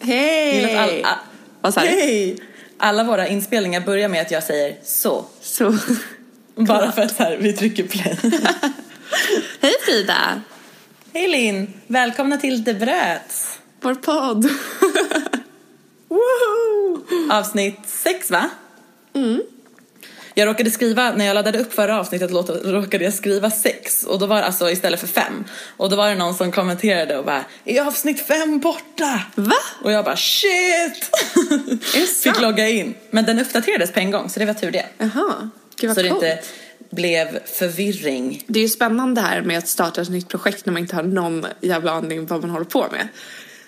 Hej! All, Vad sa du? Hej! Alla våra inspelningar börjar med att jag säger så. Så. Bara för att här, vi trycker play. Hej Frida! Hej Linn! Välkomna till Det bröts. Vår podd. Avsnitt sex va? Mm. Jag råkade skriva, när jag laddade upp förra avsnittet råkade jag skriva sex och då var det alltså istället för fem. Och då var det någon som kommenterade och bara är avsnitt fem borta? Va? Och jag bara shit! Det Fick logga in. Men den uppdaterades på en gång så det var tur det. Jaha. Gud vad Så det coolt. inte blev förvirring. Det är ju spännande här med att starta ett nytt projekt när man inte har någon jävla aning vad man håller på med.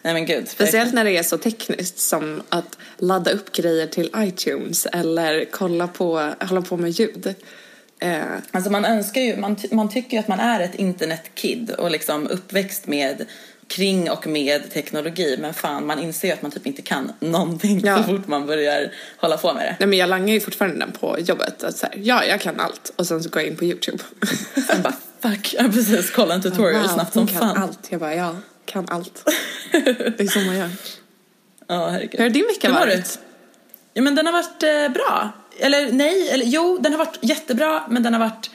Nej men gud. Speciellt när det är så tekniskt som att ladda upp grejer till iTunes eller kolla på, hålla på med ljud. Eh, Alltså man önskar ju, man, man tycker ju att man är ett internetkid och liksom uppväxt med kring och med teknologi men fan man inser ju att man typ inte kan någonting Ja. så fort man börjar hålla på med det. nej men jag langar ju fortfarande den på jobbet. Att så här, ja, jag kan allt. Och sen så går jag in på YouTube. Sen bara fuck, ja precis, kolla en tutorial snabbt som hon kan fan. allt. Jag bara, ja, kan allt. det är så man gör. Ja herregud. Hur har din vecka varit? du? Ja men den har varit eh, bra. Eller nej, eller jo den har varit jättebra men den har varit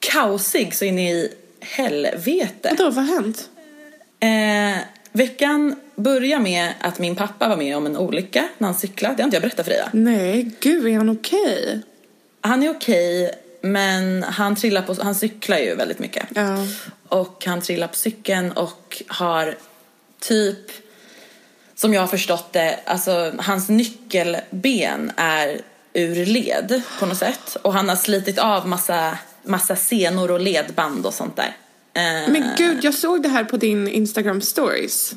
kaosig så in i helvete. Vadå, vad har hänt? Eh, veckan börjar med att min pappa var med om en olycka när han cyklade. Det har inte jag berättat för dig va? Nej, gud, är han okej? Han är okej, men han trillar på, han cyklar ju väldigt mycket. Ja. Och han trillar på cykeln och har typ, som jag har förstått det, alltså hans nyckelben är ur led på något sätt. Och han har slitit av massa, massa senor och ledband och sånt där. Eh, Men gud, jag såg det här på din Instagram stories.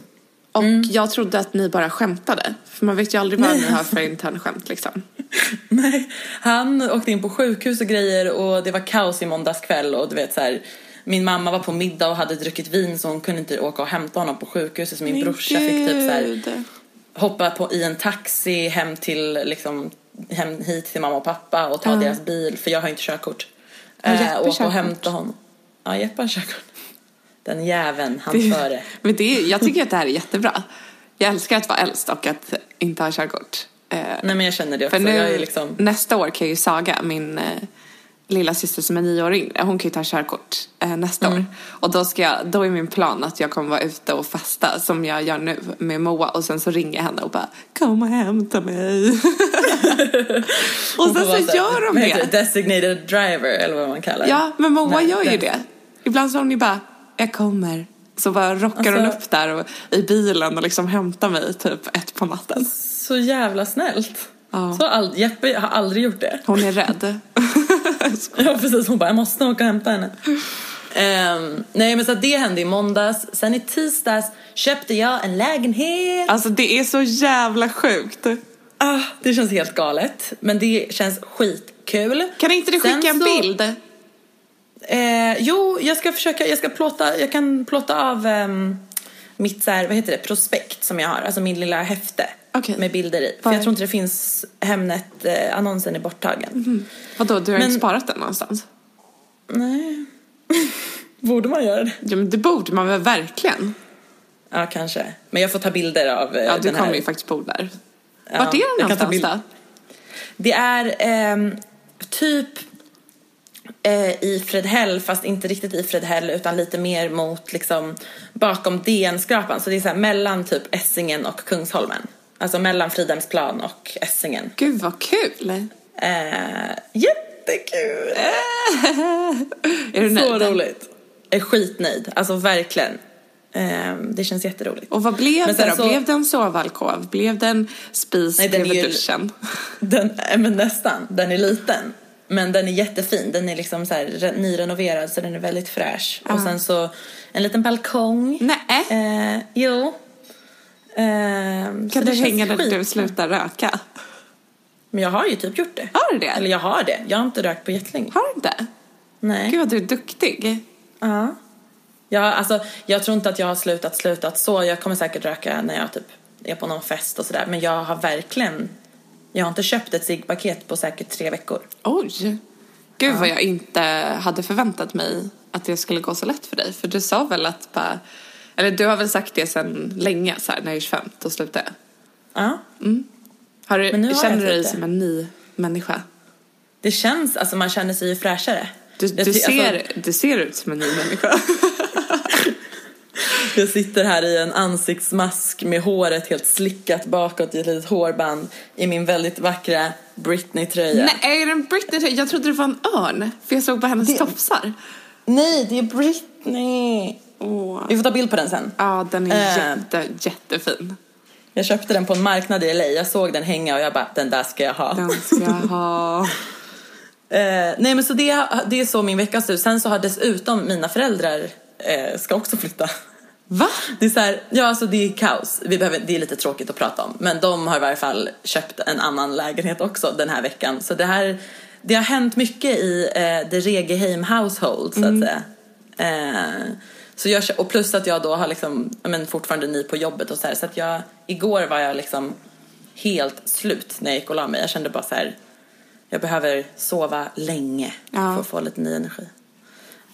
Och jag trodde att ni bara skämtade. För man vet ju aldrig vad ni har för internskämt liksom. Nej, han åkte in på sjukhus och grejer och det var kaos i måndags kväll och du vet så här. Min mamma var på middag och hade druckit vin så hon kunde inte åka och hämta honom på sjukhuset så min Men brorsa fick typ så här, gud. hoppa på, i en taxi hem till liksom hem hit till mamma och pappa och ta Ja. deras bil för jag har inte körkort. Jeppe Eh, åka och hämta honom. Ja, Jeppe har körkort. Den jäveln, han Det- före. Men det är, jag tycker att det här är jättebra. Jag älskar att vara äldst och att inte ha körkort. Eh, Nej men jag känner det också. för nu, liksom... nästa år kan ju Saga, min eh, lilla syster som är nio år yngre, hon kan ju ta körkort eh, nästa Mm. år. Och då, ska jag, då är min plan att jag kommer vara ute och festa som jag gör nu med Moa och sen så ringer jag henne och bara kom och hämta mig. och sen så här- gör de det. Designated driver eller vad man kallar det. Ja, men Moa Nej, gör ju det. Ibland så hon ju bara, jag kommer. Så bara rockar hon Alltså- upp där och, i bilen och liksom hämtar mig typ ett på natten. Så jävla snällt. Ja. Så all, Jeppe har aldrig gjort det. Hon är rädd. Ja precis, hon bara jag måste åka och hämta henne. Ehm, nej men så det hände i måndags. Sen i tisdags köpte jag en lägenhet. Alltså det är så jävla sjukt. Ah, det känns helt galet. Men det känns skitkul. Kan inte du Sen skicka en så- bild? Eh, jo, jag ska försöka, jag ska plåta, jag kan plåta av ehm, mitt så här, vad heter det, prospekt som jag har, alltså min lilla häfte. Okej. Med bilder i. För Var- jag tror inte det finns Hemnet, eh, annonsen är borttagen. Vadå, du har Men- inte sparat den någonstans? Nej. Borde man göra det? Ja men det borde man väl verkligen? Ja, kanske. Men jag får ta bilder av eh, Ja, du den här. kommer ju faktiskt bo där. Ja, Vart är den någonstans då? Det är ehm, typ eh, i Fredhäll, fast inte riktigt i Fredhäll utan lite mer mot liksom bakom DN-skrapan. Så det är så här mellan typ Essingen och Kungsholmen. Alltså mellan Fridhemsplan och Essingen. Gud vad kul! Eh, jättekul! Är du Så nöjd? roligt. Jag är skitnöjd, alltså verkligen. Eh, det känns jätteroligt. Och vad blev Men det då? så- Blev det en sovalkov? Blev det en spis Nej, den bredvid ju- duschen? Den, eh, men nästan, den är liten. Men den är jättefin. Den är liksom så här re- nyrenoverad så den är väldigt fräsch. Och sen så en liten balkong. Nej. Eh, jo. Eh, Kan du hänga där skit- du slutar röka? Men jag har ju typ gjort det. Har du det? Eller jag har det. Jag har inte rökt på jättelänge. Har du inte? Nej. Gud vad du är duktig. Ja. Ja, alltså, jag tror inte att jag har slutat slutat så. Jag kommer säkert röka när jag typ är på någon fest och sådär. Men jag har verkligen... Jag har inte köpt ett ciggpaket på säkert tre veckor. Oj. Gud vad jag inte hade förväntat mig att det skulle gå så lätt för dig. För du sa väl att bara, eller du har väl sagt det sedan länge så här, när jag är 25, då slutar jag. Ja. Har du, Men nu har känner jag du dig som en ny människa? Det känns, alltså man känner sig ju fräschare. Du, du, ty- ser, Alltså, du ser ut som en ny människa. jag sitter här i en ansiktsmask med håret helt slickat bakåt i ett litet hårband i min väldigt vackra Britney-tröja. Nej, är det en Britney? Jag trodde det var en örn. För jag såg på hennes Det- tofsar. Nej, det är Britney! Åh. Vi får ta bild på den sen. Ja, den är Eh. jätte, jättefin. Jag köpte den på en marknad i LA. Jag såg den hänga och jag bara, den där ska jag ha. Den ska jag ha. Eh, nej men så det, det är så min vecka ser ut. Sen så har dessutom mina föräldrar eh, ska också flytta. Va? Det är så här, ja alltså det är kaos. Vi behöver, det är lite tråkigt att prata om. Men de har i varje fall köpt en annan lägenhet också den här veckan. Så det här, det har hänt mycket i eh, the Regeheim household så att säga. Eh, så jag, och plus att jag då har liksom, men fortfarande ny på jobbet och så här. Så att jag, igår var jag liksom helt slut när jag gick och la mig. Jag kände bara så här, jag behöver sova länge Ja. för att få lite ny energi.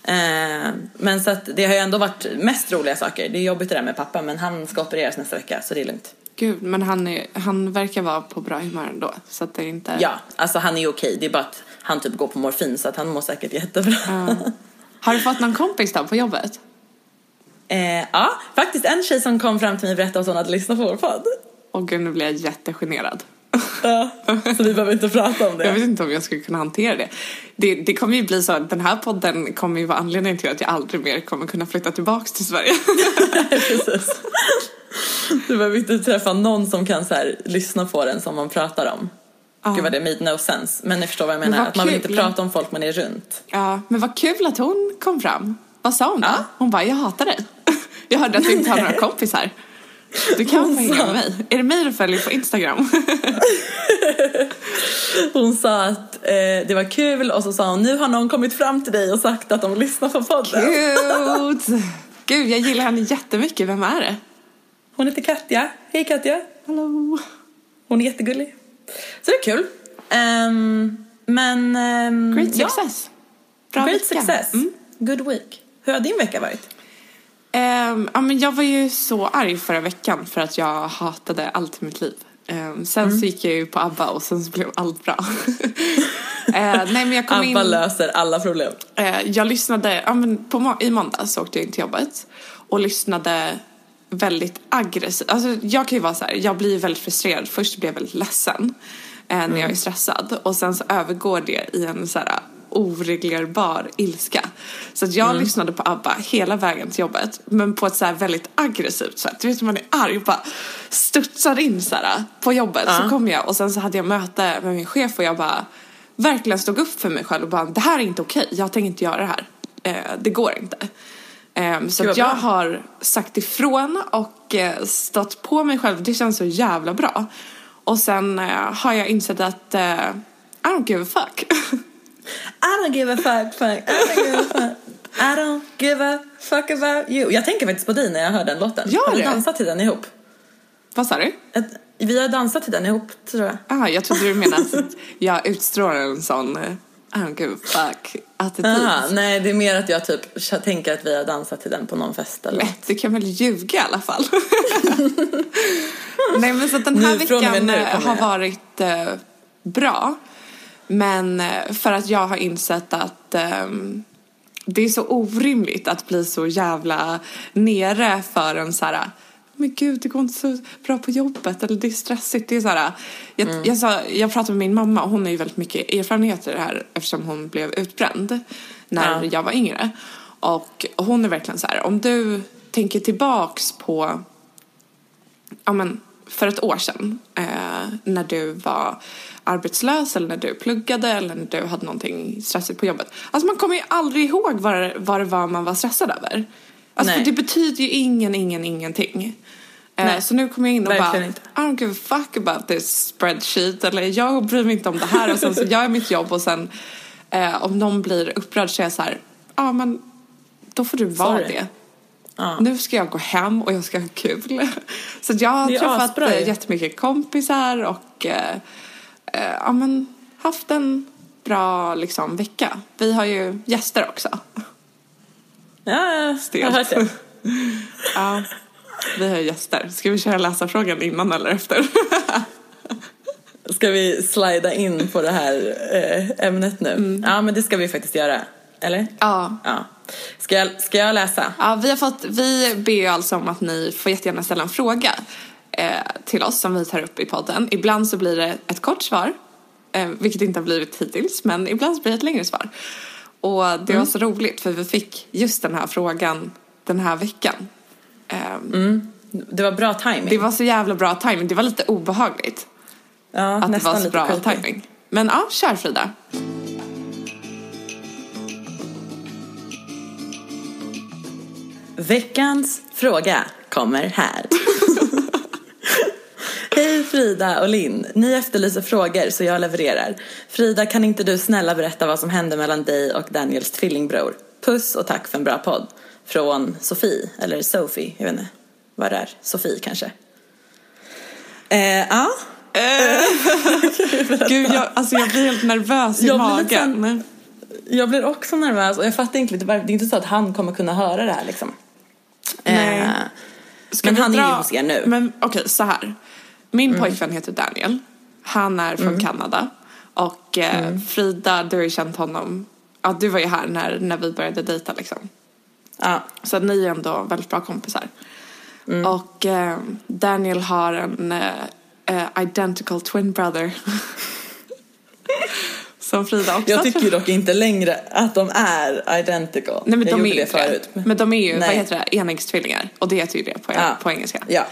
Eh, men så att det har ju ändå varit mest roliga saker. Det är jobbigt det där med pappa men han ska opereras nästa vecka så det är lugnt. Gud, men han, är, han verkar vara på bra humör ändå. Så att det är inte... Ja, alltså han är ju okej. Det är bara att han typ går på morfin så att han mår säkert jättebra. Ja. Har du fått någon kompis då på jobbet? Eh, ja, faktiskt en tjej som kom fram till mig och berättade att hon hade lyssnat på vår podd. Och gud, nu blir jag jättegenerad. Ja, så vi behöver inte prata om Jag det. vet inte om jag skulle kunna hantera det. det. Det kommer ju bli så att den här podden kommer ju vara anledningen till att jag aldrig mer kommer kunna flytta tillbaks till Sverige. Precis. Du behöver inte träffa någon som kan så här, lyssna på den som man pratar om. Gud vad det made no sense. Men ni förstår vad jag menar. vad att man vill inte prata om folk man är runt. Ja, men vad kul att hon kom fram. Vad sa hon då? Ja. Hon bara, jag hatar dig. Jag hörde att du inte har några kompisar. Du kan få hänga mig. Är det mig du följer på Instagram? Hon sa att eh, det var kul och så sa hon nu har någon kommit fram till dig och sagt att de lyssnar på podden. Gud! Gud, jag gillar henne jättemycket. Vem är det? Hon heter Katja. Hej Katja. Hallå? Hon är jättegullig. Så det är kul. Ehm, men... ehm, Great ja, success. Bra great vecka. success. Mm. Good week. Hur har din vecka varit? Ehm, ja, men jag var ju så arg förra veckan för att jag hatade allt i mitt liv. Ehm, sen Mm. så gick jag ju på ABBA och sen så blev allt bra. Ehm, nej men jag kom Abba in... löser alla problem. Eh, jag lyssnade, ja, men på, i måndags åkte jag in till jobbet och lyssnade väldigt aggressivt. Alltså jag kan ju vara så här, jag blir väldigt frustrerad. Först blir jag väldigt ledsen eh, när jag är stressad och sen så övergår det i en så här oreglerbar ilska. Så att jag lyssnade på ABBA hela vägen till jobbet men på ett så väldigt aggressivt sätt. Du vet när man är arg och bara studsar in så här på jobbet. Så kom jag och sen så hade jag möte med min chef och jag bara verkligen stod upp för mig själv och bara det här är inte okej, jag tänker inte göra det här. Eh, det går inte. Ehm, så jag bra. har sagt ifrån och eh, stått på mig själv. Det känns så jävla bra. Och sen eh, har jag insett att eh, I don't give a fuck. I don't give a fuck, fuck. I don't give a fuck. I don't give a fuck about you. Jag tänker faktiskt på dig när jag hör den låten. Gör har vi det? dansat till den ihop? Vad sa du? Ett, vi har dansat till den ihop, tror jag. Ah, jag trodde du menade att jag utstrålar en sån eh, I don't give a fuck attityd. Aha, nej, det är mer att jag typ tänker att vi har dansat till den på någon fest eller Lätt, du kan väl ljuga i alla fall. Nej men så att den här Nu, veckan eh, har varit eh, bra. Men eh, för att jag har insett att ehm, det är så orimligt att bli så jävla nere för en så här men gud, det går inte så bra på jobbet eller det är stressigt. Det är så här, jag, Mm. jag, sa, jag pratade med min mamma och hon har ju väldigt mycket erfarenhet i det här eftersom hon blev utbränd när Ja. jag var yngre. Och hon är verkligen så här, om du tänker tillbaks på ja, men, för ett år sedan eh, när du var arbetslös eller när du pluggade eller när du hade någonting stressigt på jobbet. Alltså man kommer ju aldrig ihåg vad vad det var man var stressad över. Alltså det betyder ju ingen, ingen, ingenting. Eh, Nej, så nu kommer jag in och bara, inte. I don't give a fuck about this spreadsheet eller jag bryr mig inte om det här och sen så gör jag mitt jobb och sen eh, om någon blir upprörd så är jag så här, ja men då får du vara Sorry. det. Ja. Nu ska jag gå hem och jag ska ha kul. Så jag har träffat asbra eh, jättemycket kompisar och eh, eh, ja, men, haft en bra liksom, vecka. Vi har ju gäster också. Ja, ja, jag har hört det. Ja, vi har gäster. Ska vi köra läsarfrågan innan eller efter? Ska vi slida in på det här eh, ämnet nu? Ja, men det ska vi faktiskt göra. Eller? ja. Ja. Ska jag, ska jag läsa? Ja, vi, har fått, vi ber alltså om att ni får jättegärna ställa en fråga till oss som vi tar upp i podden. Ibland så blir det ett kort svar, eh, vilket inte har blivit hittills, men ibland så blir det ett längre svar. Och det var så roligt för vi fick just den här frågan den här veckan. Eh, Det var bra timing. Det var så jävla bra timing. det var lite obehagligt ja, att det var så bra creepy. timing. Men ja, kör Frida. Veckans fråga kommer här. Hej Frida och Linn. Ni efterlyser frågor så jag levererar. Frida, kan inte du snälla berätta vad som hände mellan dig och Daniels tvillingbror? Puss och tack för en bra podd. Från Sofie, eller Sophie, jag vet inte vad det är. Sofie kanske. Eh, ja, Gud, jag, alltså jag blir helt nervös i Jag blir lite magen. jag blir också nervös och jag fattar inte lite varför. Det är inte så att han kommer kunna höra det här liksom. Nej. Eh, Men han är dra- ju hos er nu. Men okej, så här. Min Mm. pojkvän heter Daniel. Han är från Kanada. Och eh, Mm. Frida, du har ju känt honom. Ja, du var ju här när, när vi började dejta liksom. ja, Så ni är ändå väldigt bra kompisar. Mm. Och eh, Daniel har en eh, eh, identical twin brother. Som Frida också Jag tycker dock inte längre att de är identical. Nej men jag de är det förut. Men de är ju, vad Nej. heter det, enäggstvillingar. Och det heter ju det på, Ja. på engelska. Ja.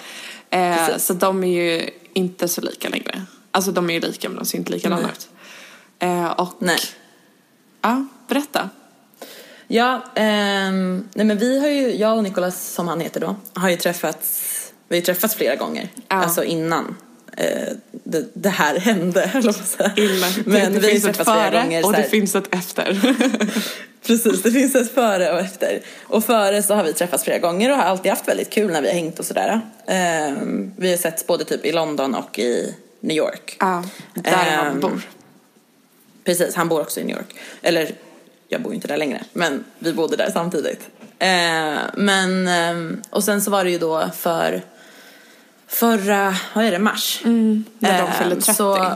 Eh, så de är ju inte så lika längre. Alltså de är ju lika men de ser inte likadana ut. Eh, och Nej. ja, berätta. Ja, ehm, nej men vi har ju, jag och Nicolas som han heter då, har ju träffats, vi har ju träffats flera gånger. Ja. Alltså innan eh, det, det här hände, på att säga. Illa. Men det vi ju finns ett före och det här. finns ett efter. Precis, det finns ett före och efter. Och före så har vi träffats flera gånger och har alltid haft väldigt kul när vi har hängt och sådär. Ehm, vi har setts både typ i London och i New York. ja, där han Ehm, bor. Precis, han bor också i New York. Eller, jag bor ju inte där längre, men vi bodde där samtidigt. Eh, men, ehm, och sen så var det ju då för förra, vad är det, mars? Mm, när de fyllde 30. Så,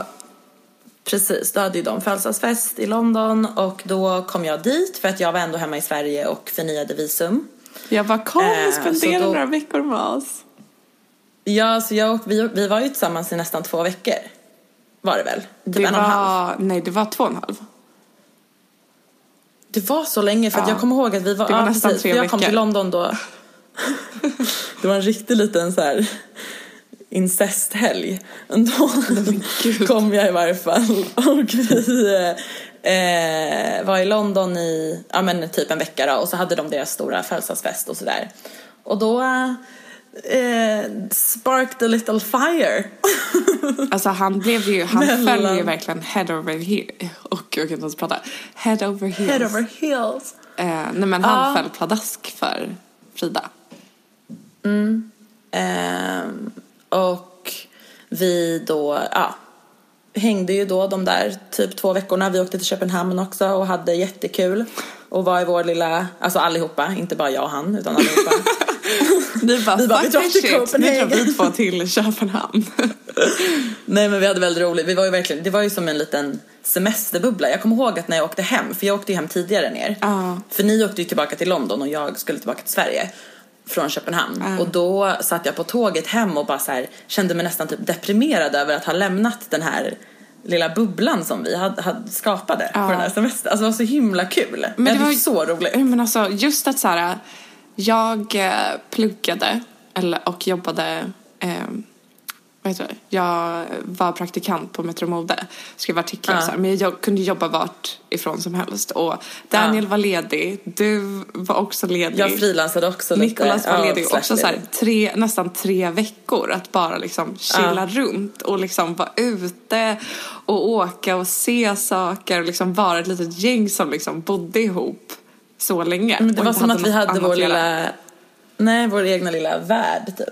precis, då hade ju de födelsedagsfest i London och då kom jag dit för att jag var ändå hemma i Sverige och förnyade visum. Jag bara kom eh, och spendera några veckor med oss. Ja, så jag och vi, vi var ju tillsammans i nästan två veckor. Var det väl? Typ Det en och en halv. var, nej det var två och en halv. Det var så länge för att Ja. jag kommer ihåg att vi var, Det var ja, nästan precis, tre för jag kom veckor. till London då. det var en riktig liten så här incesthelg. Då kom jag i varje fall och vi eh, var i London i ja, men typ en vecka då, och så hade de deras stora födelsedagsfest och sådär. Och då eh, sparked a little fire. Alltså han blev ju, han Mellan- föll ju verkligen head over heels. Och jag kan inte ens prata. Head over heels. Head over heels. Eh, nej men han Ja. föll pladask för Frida. Ehm, och vi då, ja, hängde ju då de där typ två veckorna. Vi åkte till Köpenhamn också och hade jättekul. Och var i vår lilla, alltså allihopa, inte bara jag och han utan allihopa. Ni bara, Vi bara, vi drar till Copenhagen. vi två till Köpenhamn. Nej men vi hade väldigt roligt. Vi var ju verkligen, det var ju som en liten semesterbubbla. Jag kommer ihåg att när jag åkte hem, för jag åkte ju hem tidigare ner. Ja. För ni åkte ju tillbaka till London och jag skulle tillbaka till Sverige från Köpenhamn. Och då satt jag på tåget hem och bara så här, kände mig nästan typ deprimerad över att ha lämnat den här lilla bubblan som vi hade, hade skapade på den här semestern. Alltså det var så himla kul. Men det var så roligt. Men alltså just att så här, jag eh, pluggade eller, och jobbade eh, det? Jag var praktikant på Metro Mode, skrev artiklar Ja. så här, men jag kunde jobba vart ifrån som helst och Daniel var ledig, du var också ledig. Jag frilansade också lite. Nicolas var Ja, ledig också så här, tre, nästan tre veckor att bara liksom chilla runt och liksom vara ute och åka och se saker och liksom vara ett litet gäng som liksom bodde ihop så länge. Men det var som att vi hade vår göra. lilla, nej vår egna lilla värld typ.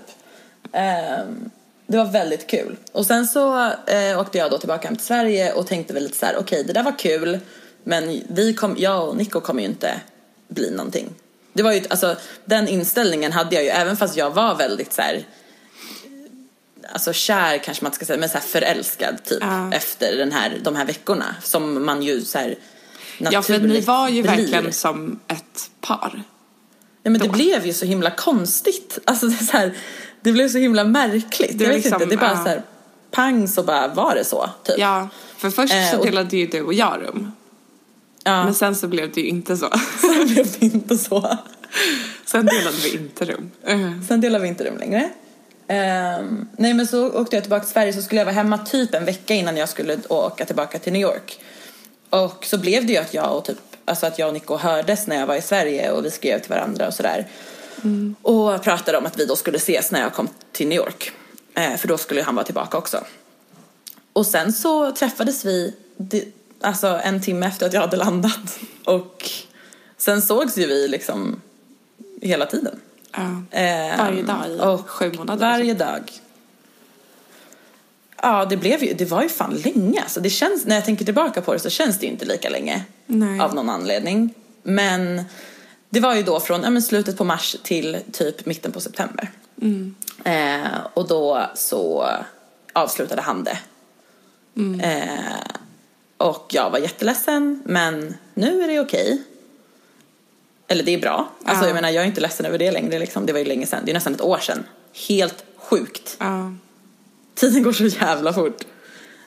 Ehm, det var väldigt kul. Och sen så eh, åkte jag då tillbaka hem till Sverige och tänkte väl lite så här: okej det där var kul men vi kom, jag och Nico kommer ju inte bli någonting. Det var ju, alltså den inställningen hade jag ju även fast jag var väldigt så här. Alltså kär kanske man ska säga, men så här förälskad typ Ja. efter den här, de här veckorna som man ju så här Ja för ni var ju blir. verkligen som ett par. Ja men det då. blev ju så himla konstigt. Alltså det, är så här, det blev så himla märkligt. Det jag vet liksom, inte, det är bara ja. så här pang så bara var det så. Typ. Ja, för först Eh, så och- delade ju du och jag rum. Ja, Men sen så blev det ju inte så. sen blev det inte så. Sen delade vi inte rum. Eh. Sen delar vi inte rum längre. Ehm, nej men så åkte jag tillbaka till Sverige så skulle jag vara hemma typ en vecka innan jag skulle åka tillbaka till New York. Och så blev det ju att jag och typ, alltså att jag och Nico hördes när jag var i Sverige och vi skrev till varandra och sådär. Och pratade om att vi då skulle ses när jag kom till New York. Eh, för då skulle han vara tillbaka också. Och sen så träffades vi alltså en timme efter att jag hade landat. Och sen sågs ju vi liksom hela tiden. Ja. Ehm, Varje dag i och sju månader. Varje dag. Ja, det, blev ju, det var ju fan länge. Alltså det känns, när jag tänker tillbaka på det så känns det ju inte lika länge. Nej. Av någon anledning. Men det var ju då från slutet på mars till typ mitten på september. Mm. Eh, och då så avslutade han det. Mm. Eh, och jag var jätteledsen men nu är det okej. Eller det är bra. Alltså Ja. jag menar jag är inte ledsen över det längre liksom. Det var ju länge sedan. Det är nästan ett år sedan. Helt sjukt. Ja. Tiden går så jävla fort.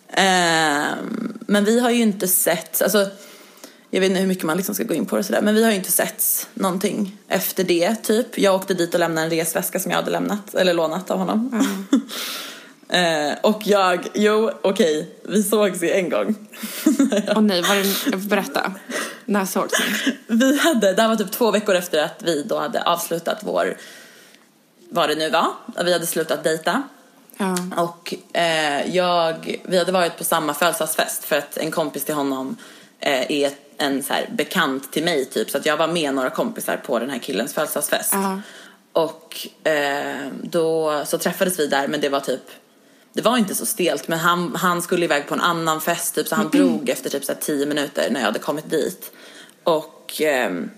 Ehm, men vi har ju inte sett, alltså jag vet inte hur mycket man liksom ska gå in på det sådär, men vi har ju inte sett någonting efter det typ. Jag åkte dit och lämnade en resväska som jag hade lämnat, eller lånat av honom. Ehm, och jag, jo okej, vi sågs ju en gång. Och nej, var det, berätta. När sågs ni? vi hade, det här var typ två veckor efter att vi då hade avslutat vår, vad det nu var, vi hade slutat dejta. Ja. Och eh, jag, vi hade varit på samma födelsedagsfest för att en kompis till honom eh, är en så här bekant till mig typ så att jag var med några kompisar på den här killens födelsedagsfest. Ja. Och eh, då så träffades vi där men det var typ det var inte så stelt men han, han skulle iväg på en annan fest typ så han drog efter typ så här tio minuter när jag hade kommit dit. Och ehm,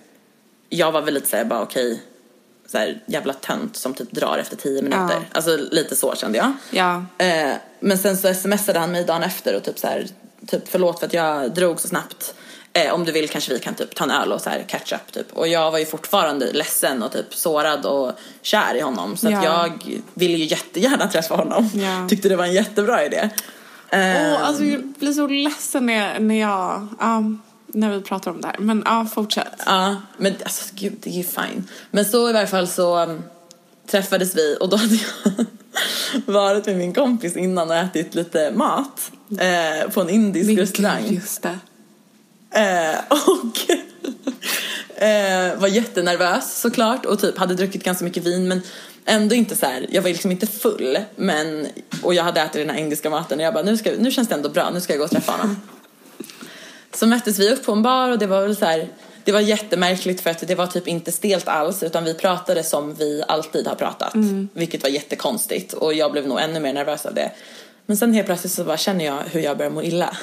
jag var väl lite såhär bara okej så här jävla tönt som typ drar efter tio minuter. Ja. Alltså lite så kände jag. Ja. Eh, men sen så smsade han mig dagen efter och typ så här, typ förlåt för att jag drog så snabbt. Eh, om du vill kanske vi kan typ ta en öl och så här catch up typ. Och jag var ju fortfarande ledsen och typ sårad och kär i honom. Så att Ja. jag ville ju jättegärna träffa honom. Ja. Tyckte det var en jättebra idé. Eh, Åh, alltså jag blir så ledsen när, när jag, ja, när vi pratar om det här. Men ja, fortsätt. Ja, men alltså gud det är ju fine. Men så i varje fall så um, träffades vi och då hade jag varit med min kompis innan och ätit lite mat eh, på en indisk restaurang. gud, just det. Eh, och eh, var jättenervös såklart och typ hade druckit ganska mycket vin men ändå inte så här, jag var liksom inte full men och jag hade ätit den här indiska maten och jag bara nu, ska, nu känns det ändå bra, nu ska jag gå och träffa honom. Så möttes vi upp på en bar och det var väl så här, det var jättemärkligt för att det var typ inte stelt alls utan vi pratade som vi alltid har pratat. Vilket var jättekonstigt och jag blev nog ännu mer nervös av det. Men sen helt plötsligt så bara känner jag hur jag börjar må illa.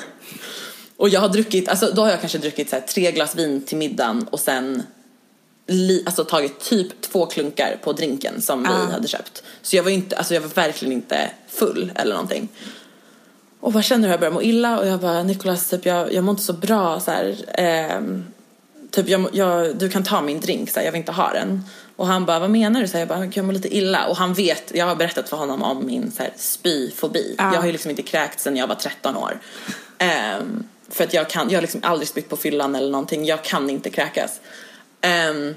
Och jag har druckit, alltså då har jag kanske druckit så här, tre glas vin till middagen och sen li, alltså tagit typ två klunkar på drinken som vi hade köpt. Så jag var inte, alltså jag var verkligen inte full eller någonting. Och bara känner hur jag börjar må illa och jag bara Nikolas typ jag, jag mår inte så bra så här, ehm, typ jag, jag, du kan ta min drink så här, jag vill inte ha den. Och han bara vad menar du? Så här, jag bara jag mår lite illa och han vet, jag har berättat för honom om min så här, spyfobi. Jag har ju liksom inte kräkt sedan jag var 13 år. Ehm, för att jag kan, jag har liksom aldrig spytt på fyllan eller någonting, jag kan inte kräkas. Ehm,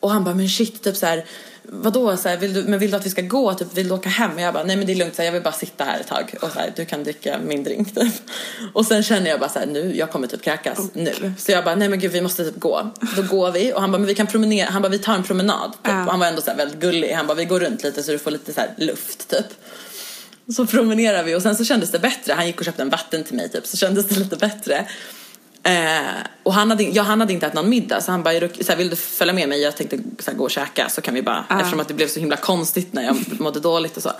och han bara, men shit, typ så här, vadå, så här, vill du, men vill du att vi ska gå, typ, vill du åka hem? Och jag bara, nej men det är lugnt, så här, jag vill bara sitta här ett tag och så här, du kan dricka min drink typ. Och sen känner jag bara så här, nu, jag kommer typ kräkas nu. Så jag bara, nej men gud vi måste typ gå. Då går vi och han bara, men vi kan promenera, han bara, vi tar en promenad. Typ. Och han var ändå så här väldigt gullig, han bara, vi går runt lite så du får lite så här luft typ. Så promenerar vi och sen så kändes det bättre. Han gick och köpte en vatten till mig typ, så kändes det lite bättre. Eh, och han hade, ja, han hade inte ätit någon middag så han bara, vill du följa med mig? Jag tänkte så här, gå och käka så kan vi bara, eftersom att det blev så himla konstigt när jag mådde dåligt och så.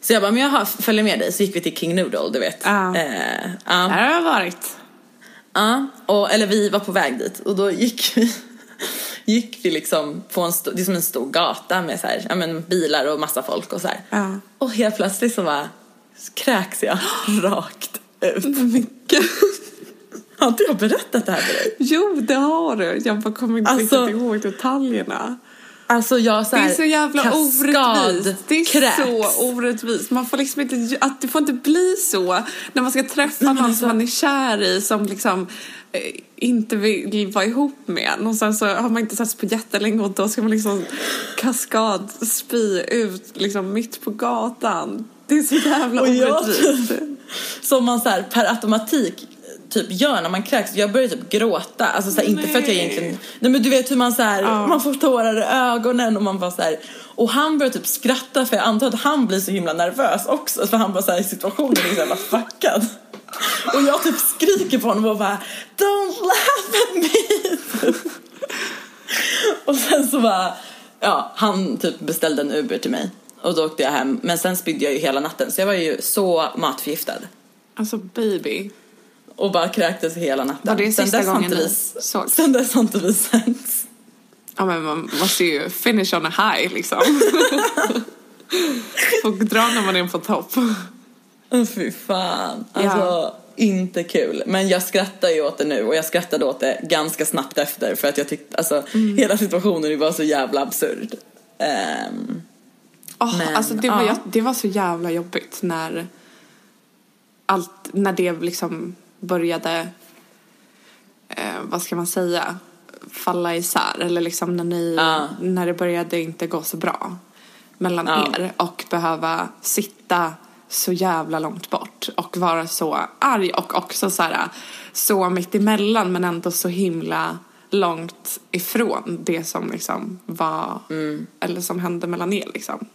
Så jag bara, men jag följer med dig. Så gick vi till King Noodle, du vet. Ja. Eh, ja. Där har jag varit. Ja, och, eller vi var på väg dit och då gick vi, gick vi liksom på en det är som en stor gata med så här, ja, men bilar och massa folk och så. Ja. Och helt plötsligt så bara kräks jag rakt ut. Mycket. Har inte jag berättat det här för dig? Jo, det har du. Jag bara kommer inte Alltså- riktigt ihåg detaljerna. Alltså jag så Det här, är så jävla orättvist. Det är kräks. så orättvist. Man får liksom inte, att det får inte bli så när man ska träffa någon alltså- som man är kär i som liksom eh, inte vill vara ihop med en. Och sen så har man inte setts på jättelänge och då ska man liksom kaskad spy ut liksom mitt på gatan. Det är så jävla orättvist. Som man så här per automatik typ gör när man kräks. Jag börjar typ gråta. Alltså så här, inte för att jag egentligen... Nej men du vet hur man så här, Ja. man får tårar i ögonen och man bara så här. Och han börjar typ skratta för jag antar att han blir så himla nervös också. För han bara så här, situationen är så jävla fuckad. Och jag typ skriker på honom och bara Don't laugh at me! och sen så bara, ja han typ beställde en Uber till mig. Och då åkte jag hem. Men sen spydde jag ju hela natten. Så jag var ju så matförgiftad. Alltså baby. Och bara kräktes hela natten. Var det Sen sista dess har gången vi- sågs? Sen dess har inte vi setts. Ja men man måste ju finish on a high liksom. Och dra när man är på topp. Fy fan. Alltså, inte kul. Men jag skrattar ju åt det nu och jag skrattade åt det ganska snabbt efter för att jag tyckte, alltså Mm. hela situationen var så jävla absurd. Ehm, Åh, Men, alltså det var, ja. jag- det var så jävla jobbigt när allt, när det liksom började, eh, vad ska man säga, falla isär. Eller liksom när ni, Ja. när det började inte gå så bra mellan Ja. er och behöva sitta så jävla långt bort och vara så arg och också så här så mitt emellan men ändå så himla långt ifrån det som liksom var eller som hände mellan er liksom.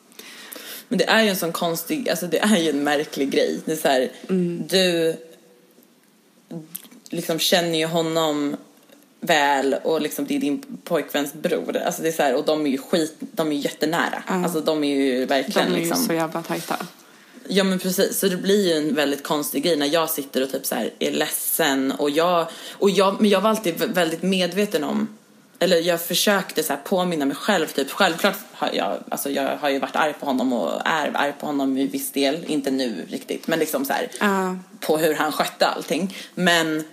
Men det är ju en sån konstig, alltså det är ju en märklig grej. Det är så här, Mm. du liksom känner ju honom väl och liksom det är din pojkväns bror. Alltså det är så här, och de är ju skit, de är ju jättenära. Alltså de är ju De verkligen är ju liksom. så jävla tajta. Ja men precis, så det blir ju en väldigt konstig grej när jag sitter och typ så här är ledsen och jag, och jag, men jag var alltid vä- väldigt medveten om eller jag försökte så här påminna mig själv typ, självklart har jag, alltså jag har ju varit arg på honom och är arg på honom i viss del, inte nu riktigt, men liksom så här Ja. på hur han skötte allting. Men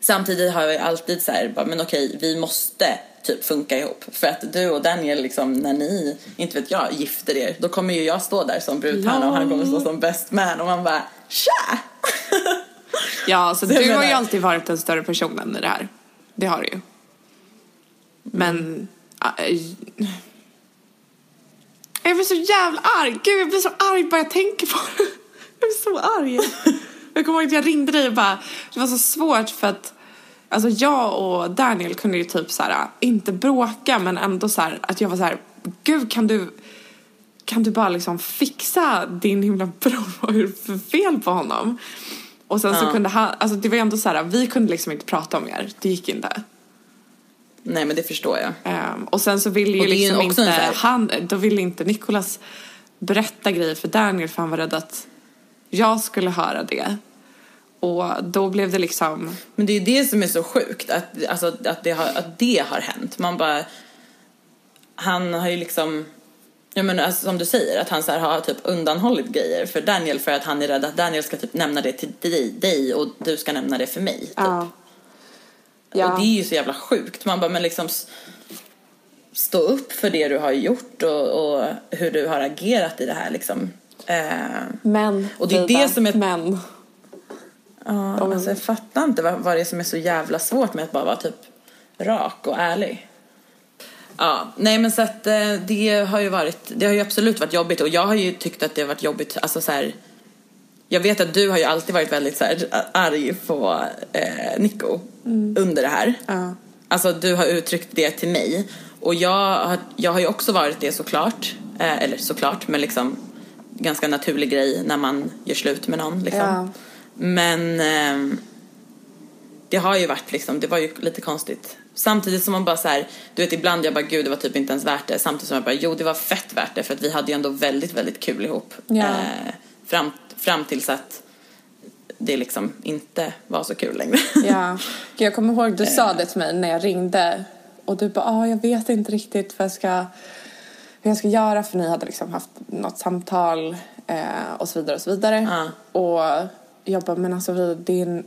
samtidigt har jag ju alltid så här, bara, men okej, vi måste typ funka ihop. För att du och Daniel, liksom, när ni, inte vet jag, gifter er, då kommer ju jag stå där som brudtärna och han kommer stå som best man och man bara, tja! Ja, så Så jag du har ju menar- alltid varit den större personen i det här. Det har du ju. Men... äh, jag blir så jävla arg. Gud, jag blir så arg bara jag tänker på det. Jag blir så arg. Jag kommer ihåg att jag ringde dig och bara... Det var så svårt för att... Alltså jag och Daniel kunde ju typ så här, inte bråka men ändå så här, att jag var så här, gud kan du kan du bara liksom fixa din himla bror, vad är det för fel på honom? Och sen så Ja. kunde han, alltså det var ju ändå så här, vi kunde liksom inte prata om er, det gick inte. Nej men det förstår jag. Ehm, och sen så ville ju liksom inte så han, då ville inte Nikolas berätta grejer för Daniel för han var rädd att Jag skulle höra det. Och då blev det liksom... Men det är det som är så sjukt, att, alltså, att, det, har, att det har hänt. Man bara... Han har ju liksom... Jag menar, alltså, som du säger, att han så här har typ undanhållit grejer för Daniel för att han är rädd att Daniel ska typ nämna det till dig, dig och du ska nämna det för mig. Typ. Ja. Ja. Och det är ju så jävla sjukt. Man bara, men liksom stå upp för det du har gjort och, och hur du har agerat i det här liksom. Men, Och det är det som är- Men. ja, alltså jag fattar inte vad, vad det är som är så jävla svårt med att bara vara typ rak och ärlig. Ja, nej men så att eh, det har ju varit, det har ju absolut varit jobbigt och jag har ju tyckt att det har varit jobbigt, alltså så här. Jag vet att du har ju alltid varit väldigt så här arg på eh, Nico under det här. Ja. Alltså du har uttryckt det till mig och jag har, jag har ju också varit det såklart, eh, eller såklart men liksom ganska naturlig grej när man gör slut med någon liksom. Ja. Men ehm, det har ju varit liksom, det var ju lite konstigt. Samtidigt som man bara så här, du vet ibland jag bara gud det var typ inte ens värt det. Samtidigt som jag bara jo det var fett värt det för att vi hade ju ändå väldigt väldigt kul ihop. Ja. Eh, fram, fram tills att det liksom inte var så kul längre. Ja. Jag kommer ihåg du sa det till mig när jag ringde. Och du bara, ah, jag vet inte riktigt vad jag ska, hur jag ska göra. För ni hade liksom haft något samtal eh, och så vidare och så vidare. Ja. Och jag bara, men alltså vi, det är en,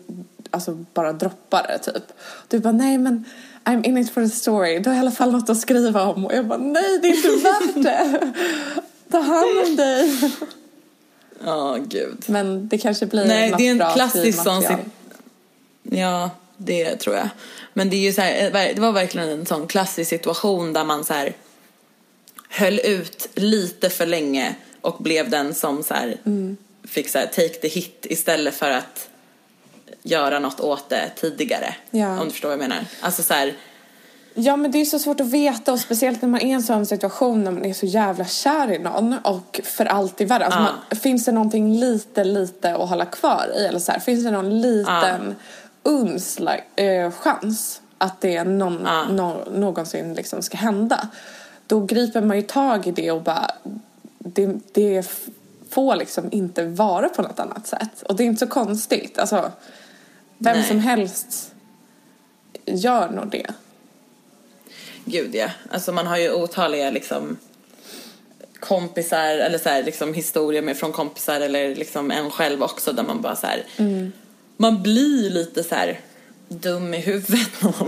alltså bara droppa det typ. Du bara, nej men I'm in it for the story. Du har i alla fall något att skriva om. Och jag bara, nej det är inte värt det. Ta hand om dig. Ja, gud. Men det kanske blir Nej, något det är en klassisk sån Ja, det tror jag. Men det är ju så här, eh, det var verkligen en sån klassisk situation där man så här höll ut lite för länge och blev den som så här Mm. fick så här take the hit istället för att göra något åt det tidigare. Ja. Om du förstår vad jag menar. Alltså så här, Ja men det är så svårt att veta och speciellt när man är i en sån situation när man är så jävla kär i någon och för allt i världen. Alltså man, finns det någonting lite, lite att hålla kvar i eller så här, finns det någon liten uns like, eh, chans att det någon, Ja. nå- någonsin liksom ska hända. Då griper man ju tag i det och bara det, det får liksom inte vara på något annat sätt. Och det är inte så konstigt. Alltså, vem Nej. som helst gör nog det. gud ja. Alltså man har ju otaliga liksom kompisar eller så här, liksom historier med från kompisar eller liksom en själv också där man bara så här, man blir lite så här dum i huvudet när man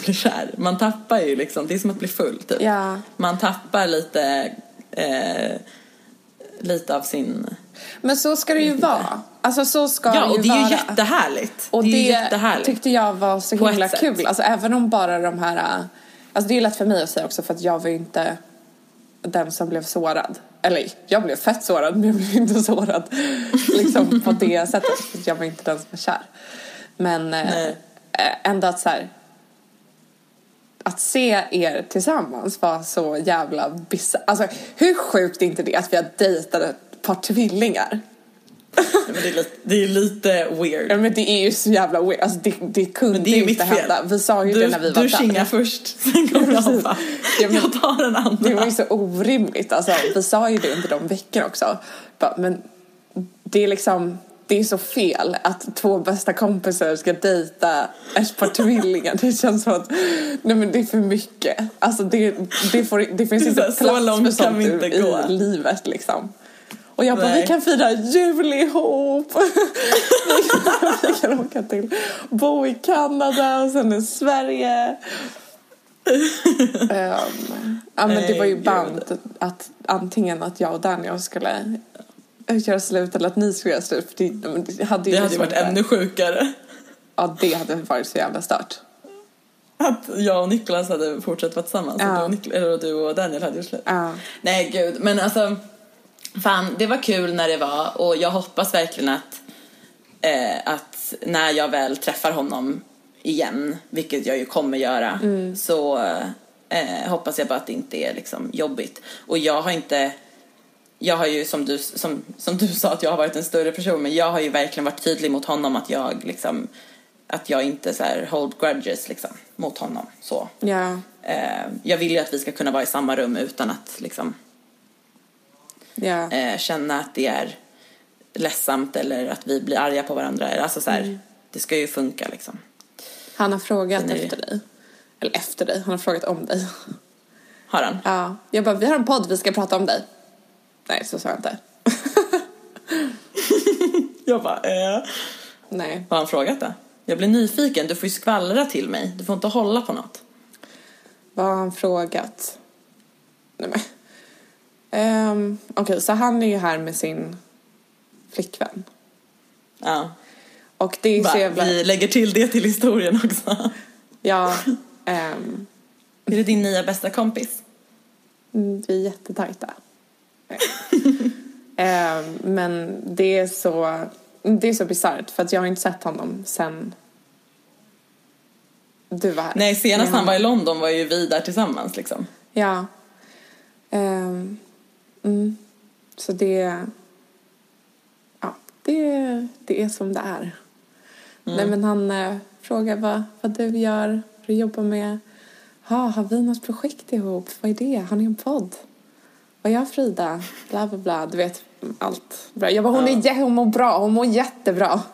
Blir kär. Man tappar ju liksom, det är som att bli full typ. Ja. Man tappar lite, eh, lite av sin... Men så ska det ju vara. Alltså så ska Ja, det ju och det är ju vara. jättehärligt. Och det det, jättehärligt. tyckte jag var så På himla ett sätt. kul. Alltså även om bara de här... äh, Alltså det är lätt för mig att säga också för att jag var ju inte den som blev sårad. Eller jag blev fett sårad men jag blev inte sårad liksom på det sättet. För jag var inte den som var kär. Men eh, eh, ändå att så här, att se er tillsammans var så jävla bisarrt. Alltså hur sjukt är inte det att vi har dejtat ett par tvillingar? men det, är lite, det är lite weird. Ja, men det är ju så jävla weird. Alltså det, det kunde Men det är ju inte fel. hända. Vi sa ju Du, det när vi var du där. kingar först, sen kommer jag bara, Ja, men- jag tar den andra. Det var ju så orimligt. Alltså, vi sa ju det under de veckorna också. Bara, Men det är liksom, det är så fel att två bästa kompisar ska dejta ett par tvillingar. Det känns som att, nej men det är för mycket. Alltså det, det, får, det finns Det inte så plats långt för sånt vi inte i, gå. livet liksom. Och jag bara, Nej. vi kan fira jul ihop. vi, kan, åka till, bo i Kanada och sen i Sverige. Ehm, ja men det var ju band att antingen att jag och Daniel skulle göra slut eller att ni skulle göra slut. För det, det hade ju Det hade varit inte- ännu sjukare. Ja det hade varit så jävla stört. Att jag och Niklas hade fortsatt vara tillsammans Ja. och, du och eller du och Daniel hade gjort slut. Ja. Nej gud, men alltså fan det var kul när det var och jag hoppas verkligen att, eh, att när jag väl träffar honom igen, vilket jag ju kommer göra, så eh, hoppas jag bara att det inte är liksom jobbigt. Och jag har inte jag har ju som du, som, som du sa att jag har varit en större person men jag har ju verkligen varit tydlig mot honom att jag liksom att jag inte så här hold grudges liksom mot honom så. Ja. Eh, jag vill ju att vi ska kunna vara i samma rum utan att liksom Ja. eh, känna att det är ledsamt eller att vi blir arga på varandra. Alltså så här, det ska ju funka liksom. Han har frågat det- efter dig. Eller efter dig, han har frågat om dig. Har han? Ja. Jag bara, vi har en podd, vi ska prata om dig. Nej, så sa jag inte. Jag bara, eh. Nej. Har han frågat det? Jag blir nyfiken, du får ju skvallra till mig. Du får inte hålla på något. Vad har han frågat? Nej men. Ehm, Okej, så han är ju här med sin flickvän. Ja. Och det är så jävla... vi lägger till det till historien också. Ja. ehm, Är det din nya bästa kompis? mm, vi är jättetajta. Ehm, men det är så... Det är så bisarrt för att jag har inte sett honom sen du var här. Nej, senast han var i London var ju vi där tillsammans liksom. Ja. Ehm, mm. Så det... Ja, det, det är som det är. Nej, men han eh, frågar vad, vad du gör, vad du jobbar med. Ha, har vi något projekt ihop? Vad är det? Har ni en podd? Vad gör Frida? Bla, bla, bla. Du vet, allt. Bra. Jag bara, hon, är, jä- hon mår bra. Hon mår jättebra.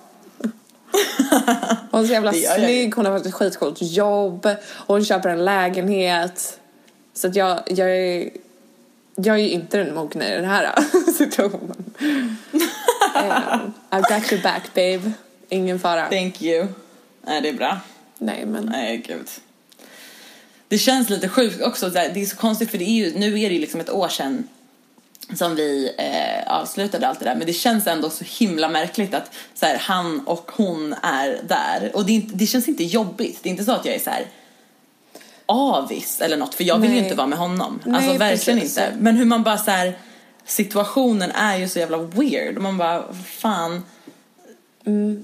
Hon är så jävla jag snygg, hon har fått ett skitcoolt jobb, hon köper en lägenhet. Så att jag, jag är, jag är ju inte den mogna i den här situationen. um, I got your back babe, ingen fara. Thank you. Nej, det är bra. Nej men, Nej, gud. Det känns lite sjukt också. Det är så konstigt för det är ju, nu är det ju liksom ett år sedan som vi eh, avslutade allt det där. Men det känns ändå så himla märkligt att så här, han och hon är där. Och det, inte, det känns inte jobbigt. Det är inte så att jag är så här avis eller något. För jag vill ju Nej. inte vara med honom. Nej, alltså verkligen precis. inte. Men hur man bara så här, situationen är ju så jävla weird. Man bara, fan.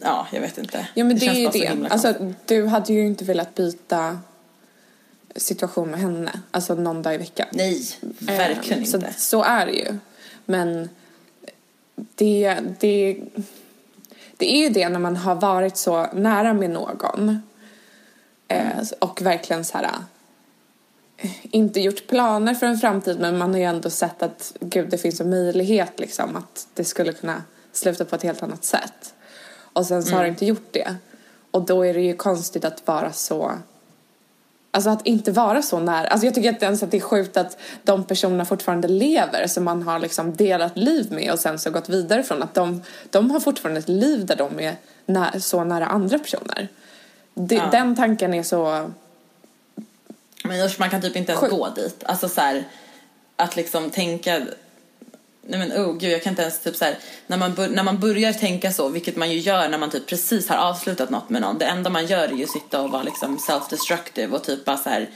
Ja, jag vet inte. Mm. ja men det, känns är ju det. Alltså du hade ju inte velat byta situation med henne, alltså någon dag i veckan. Nej, verkligen Eh, så, inte. Så är det ju. Men det, det, det är ju det när man har varit så nära med någon eh, och verkligen så här inte gjort planer för en framtid men man har ju ändå sett att gud det finns en möjlighet liksom att det skulle kunna sluta på ett helt annat sätt. Och sen så har det inte gjort det. Och då är det ju konstigt att vara så Alltså att inte vara så nära. Alltså jag tycker inte ens att det är sjukt att de personerna fortfarande lever som man har liksom delat liv med och sen så gått vidare från. Att de, de har fortfarande ett liv där de är nä- så nära andra personer. Det, Ja. Den tanken är så... Men usch, man kan typ inte ens Sjukt. gå dit. Alltså så här, att liksom tänka Nej men oh gud jag kan inte ens typ så här, när man, när man börjar tänka så, vilket man ju gör när man typ precis har avslutat något med någon. Det enda man gör är ju att sitta och vara liksom self-destructive och typ bara så här.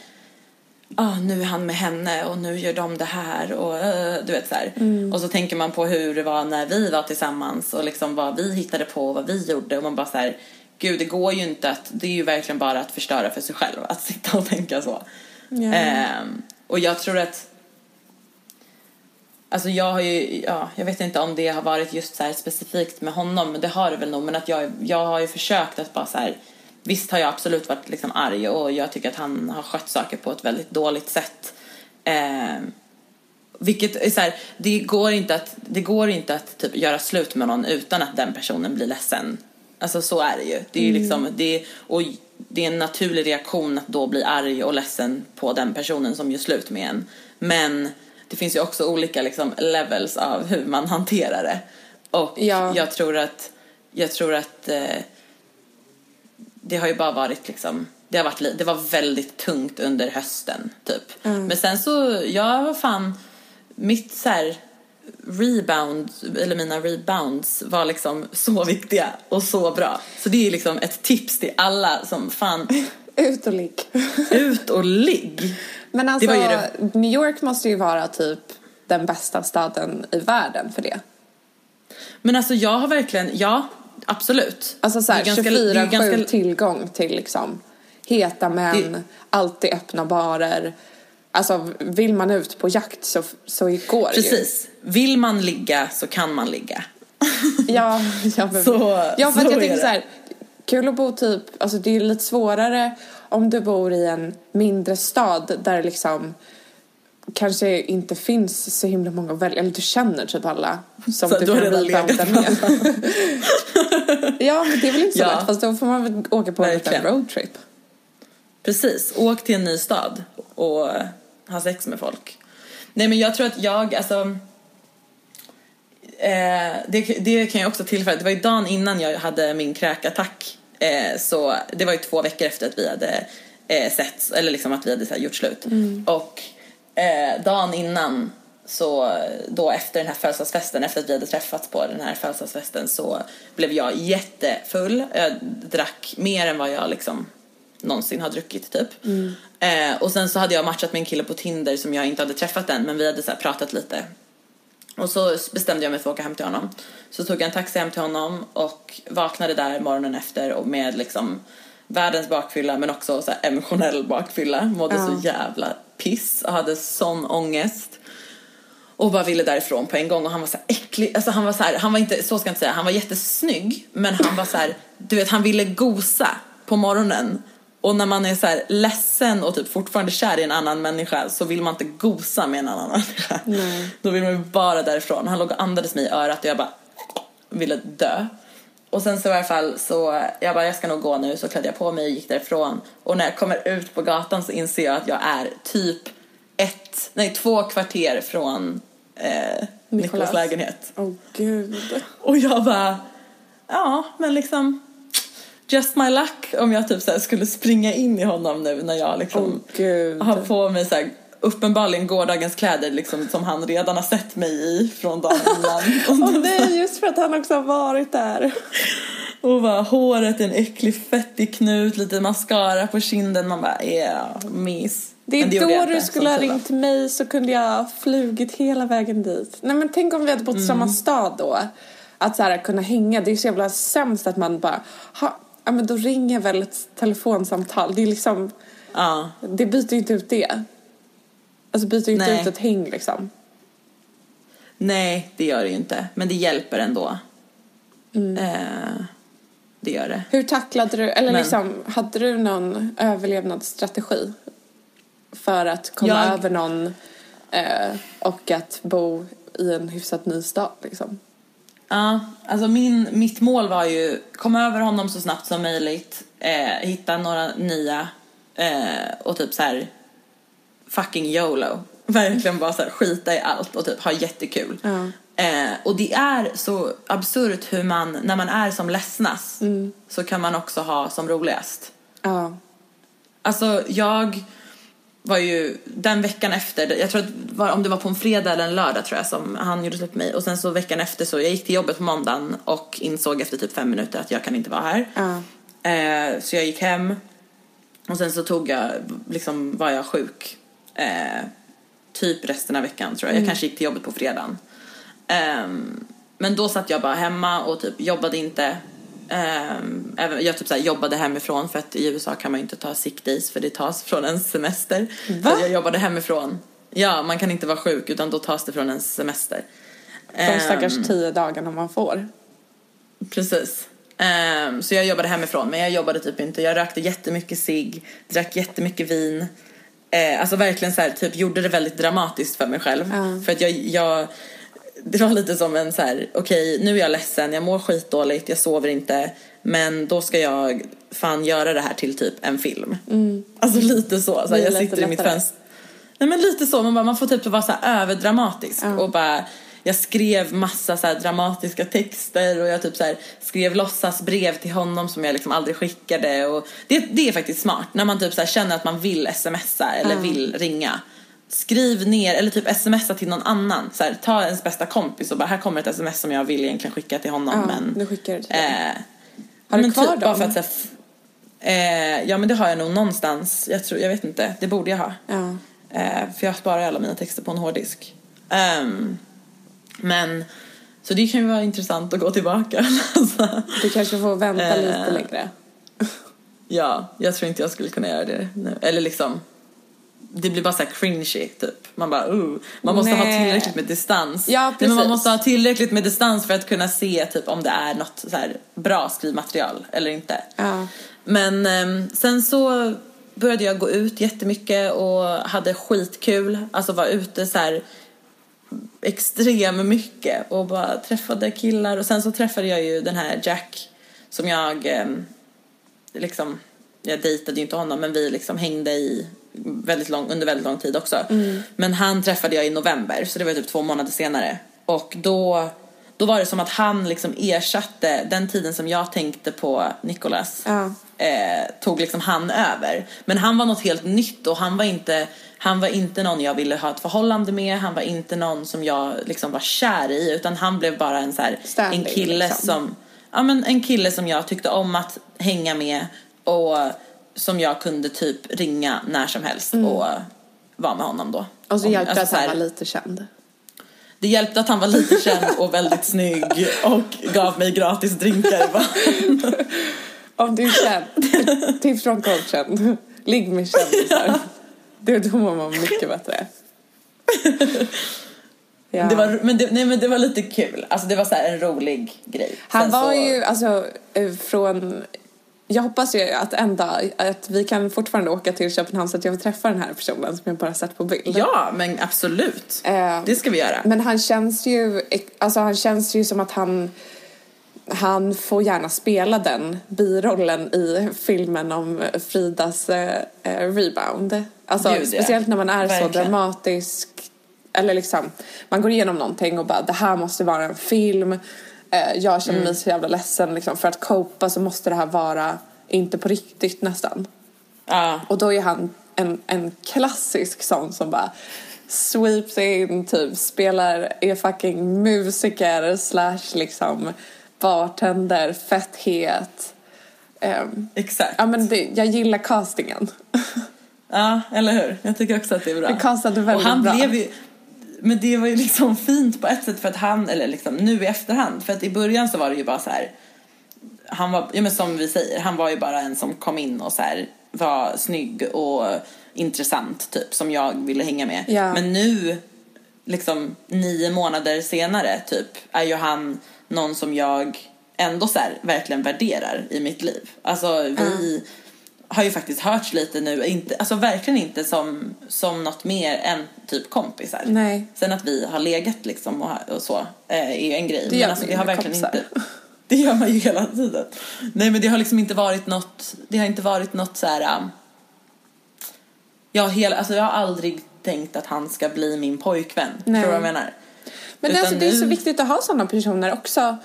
Ah, nu är han med henne och nu gör de det här och eh, du vet så här. Och så tänker man på hur det var när vi var tillsammans och liksom vad vi hittade på och vad vi gjorde och man bara så här. Gud det går ju inte att, det är ju verkligen bara att förstöra för sig själv att sitta och tänka så. Ja. Ehm, och jag tror att Alltså jag har ju, ja, jag vet inte om det har varit just så specifikt med honom, men det har det väl nog. Men att jag, jag har ju försökt att bara så här, visst har jag absolut varit liksom arg och jag tycker att han har skött saker på ett väldigt dåligt sätt. Eh, vilket är så här, det går inte att, det går inte att typ göra slut med någon utan att den personen blir ledsen. Alltså så är det ju. Det är ju liksom, det och det är en naturlig reaktion att då bli arg och ledsen på den personen som gör slut med en. Men det finns ju också olika liksom levels av hur man hanterar det. Och Ja. jag tror att, jag tror att eh, det har ju bara varit liksom, det har varit, det var väldigt tungt under hösten typ. Men sen så, jag var fan, mitt så här rebound, eller mina rebounds var liksom så viktiga och så bra. Så det är liksom ett tips till alla som fan, Ut och ligg. ut och ligg. Men alltså, New York måste ju vara typ den bästa staden i världen för det. Men alltså jag har verkligen, ja absolut. Alltså så här, Det är ganska- det är 24-7 ganska- tillgång till liksom heta män, Det- alltid öppna barer. Alltså vill man ut på jakt så, så går det ju. Precis. Vill man ligga så kan man ligga. Ja, ja, men, Så- ja för så jag tänker det. så här, kul att bo typ, alltså det är ju lite svårare om du bor i en mindre stad där det liksom kanske inte finns så himla många att välja, eller du känner typ alla som Så du du kan legat med. ja men det är väl inte så Ja. lätt, fast då får man väl åka på en liten Verkligen. roadtrip. Precis, åk till en ny stad och ha sex med folk. Nej men jag tror att jag, alltså eh, det, det kan jag också tillföra, det var ju dagen innan jag hade min kräkattack eh, så det var ju två veckor efter att vi hade eh, sett, eller liksom att vi hade så gjort slut. Och eh, dagen innan så då efter den här födelsedagsfesten, efter att vi hade träffats på den här födelsedagsfesten så blev jag jättefull. Jag drack mer än vad jag liksom någonsin har druckit typ. Eh, och sen så hade jag matchat med en kille på Tinder som jag inte hade träffat än men vi hade så pratat lite. Och så bestämde jag mig för att åka hem till honom. Så tog jag en taxi hem till honom och vaknade där morgonen efter och med liksom världens bakfylla men också så emotionell bakfylla. Mådde så jävla piss och hade sån ångest. Och bara ville därifrån på en gång och han var så här äcklig, alltså han var så här, han var inte, så ska jag inte säga, han var jättesnygg men han var så här, du vet han ville gosa på morgonen och när man är så här ledsen och typ fortfarande kär i en annan människa så vill man inte gosa med en annan människa. Då vill man ju bara därifrån. Han låg och andades mig i örat och jag bara ville dö. Och sen så i alla fall så, jag bara jag ska nog gå nu så klädde jag på mig och gick därifrån. Och när jag kommer ut på gatan så inser jag att jag är typ ett, nej två kvarter från eh, Nikolas lägenhet. Åh gud. Och jag bara, ja men liksom just my luck om jag typ så skulle springa in i honom nu när jag liksom gud. har på mig så här, uppenbarligen gårdagens kläder liksom som han redan har sett mig i från dagen innan. Åh nej, just för att han också har varit där. Och bara håret är en äcklig fettig knut, lite mascara på kinden. Man bara, yeah, mys. Det är jag då du inte, skulle ha ringt mig så kunde jag ha flugit hela vägen dit. Nej men tänk om vi hade bott i Mm. samma stad då. Att så här kunna hänga, det är så jävla sämst att man bara, ha, ja men då ringer väl ett telefonsamtal. Det är liksom, Ja, det byter ju inte ut det. Alltså byter ju inte Nej. ut ett häng liksom. nej det gör det ju inte. Men det hjälper ändå. Mm. Eh, det gör det. Hur tacklade du, eller Men- liksom, hade du någon överlevnadsstrategi? För att komma Jag- över någon eh, och att bo i en hyfsat ny stad liksom? Ja, alltså min, mitt mål var ju komma över honom så snabbt som möjligt, eh, hitta några nya eh, och typ så här fucking YOLO. Verkligen bara så här, skita i allt och typ ha jättekul. Ja. Eh, och det är så absurt hur man, när man är som ledsnast så kan man också ha som roligast. Ja. Alltså jag var ju den veckan efter, jag tror att var, om det var på en fredag eller en lördag tror jag som han gjorde slut på mig och sen så veckan efter så, jag gick till jobbet på måndagen och insåg efter typ fem minuter att jag kan inte vara här. Ja. Eh, så jag gick hem och sen så tog jag, liksom var jag sjuk eh, typ resten av veckan tror jag. Jag kanske gick till jobbet på fredagen. Ehm, men då satt jag bara hemma och typ jobbade inte. Även, jag typ så här jobbade hemifrån för att i USA kan man ju inte ta sick days för det tas från en semester. Va? Så jag jobbade hemifrån. Ja, man kan inte vara sjuk utan då tas det från ens semester. De stackars Ehm, tio dagarna man får. Precis. Ehm, så jag jobbade hemifrån men jag jobbade typ inte. Jag rökte jättemycket cigg, drack jättemycket vin. Eh, alltså verkligen så här, typ gjorde det väldigt dramatiskt för mig själv. Ja. För att jag, jag, det var lite som en så här, okej nu är jag ledsen, jag mår skitdåligt, jag sover inte. Men då ska jag fan göra det här till typ en film. Alltså lite så. så här, jag sitter i mitt fönster. Nej men lite så, man, bara, man får typ vara så här överdramatisk och bara jag skrev massa så dramatiska texter och jag typ så här skrev låtsasbrev till honom som jag liksom aldrig skickade och det, det är faktiskt smart när man typ så känner att man vill smsa eller vill ringa. Skriv ner eller typ smsa till någon annan. Så här, ta ens bästa kompis och bara här kommer ett sms som jag vill egentligen skicka till honom Ja, men nu skickar du till eh, Har du kvar typ bara dem? för att så här, eh, Ja men det har jag nog någonstans. Jag tror, jag vet inte. Det borde jag ha. Ja. Eh, för jag sparar alla mina texter på en hårddisk. Ehm, men så det kan ju vara intressant att gå tillbaka. alltså, Du kanske får vänta Eh. lite längre. ja, jag tror inte jag skulle kunna göra det nu. Eller liksom det blir bara så här cringy typ. Man bara uh. Man måste ha Nej. tillräckligt med distans. Ja, Nej, men man precis. måste ha tillräckligt med distans för att kunna se typ om det är något så här bra skrivmaterial eller inte. Ja. Men ehm, sen så började jag gå ut jättemycket och hade skitkul. Alltså var ute så här extremt mycket och bara träffade killar. Och sen så träffade jag ju den här Jack som jag ehm, liksom, jag dejtade ju inte honom men vi liksom hängde i väldigt lång, under väldigt lång tid också. Men han träffade jag i november så det var typ två månader senare. Och då, då var det som att han liksom ersatte den tiden som jag tänkte på Nicolas. Ja. Eh, tog liksom han över. Men han var något helt nytt och han var inte han var inte någon jag ville ha ett förhållande med, han var inte någon som jag liksom var kär i utan han blev bara en så här, en kille liksom. som ja, men en kille som jag tyckte om att hänga med och som jag kunde typ ringa när som helst och vara med honom då. Mm. Och så Om- hjälpte alltså att han var lite känd. Det hjälpte att han var lite känd och väldigt snygg och gav mig gratis drinkar. Om du är känd, tips från coachen. Ligg med kändisar. Det då mår man mycket bättre. Ja. Det var, men det, nej men det var lite kul, alltså det var så här en rolig grej. Han Sen var så, ju alltså eh, från jag hoppas ju att en dag att vi kan fortfarande åka till Köpenhamn så att jag får träffa den här personen som jag bara sett på bild. Ja, men absolut. Eh, Det ska vi göra. Men han känns ju, alltså han känns ju som att han han får gärna spela den birollen i filmen om Fridas eh, eh, rebound. Alltså Gud, speciellt när man är så Verkligen. dramatisk. Eller liksom, man går igenom någonting och bara det här måste vara en film. Eh, jag känner Mm. mig så jävla ledsen liksom. För att copa så måste det här vara inte på riktigt nästan. Ja, Och då är han en, en klassisk sån som bara sweeps in, typ spelar, är fucking musiker slash liksom bartender, fett het. Ehm, exakt. ja men det, jag gillar castingen. Ja, eller hur? Jag tycker också att det är bra. Det castade väldigt och han bra. Blev ju, men det var ju liksom fint på ett sätt för att han, eller liksom nu i efterhand, för att i början så var det ju bara så här. Han var, ja men som vi säger, han var ju bara en som kom in och så här var snygg och intressant typ som jag ville hänga med. Ja. Men nu, liksom nio månader senare typ, är ju han någon som jag ändå så här verkligen värderar i mitt liv. Alltså vi har ju faktiskt hörts lite nu, inte, alltså verkligen inte som, som något mer än typ kompisar. Nej. Sen att vi har legat liksom och, och så eh, är ju en grej. Det men alltså det har verkligen kompisar. inte det gör man ju hela tiden. Nej men det har liksom inte varit något, det har inte varit något så här. um, Jag har, hela, alltså jag har aldrig tänkt att han ska bli min pojkvän. Nej. Tror du vad jag menar? Men Utan alltså, det är så viktigt att ha sådana personer också.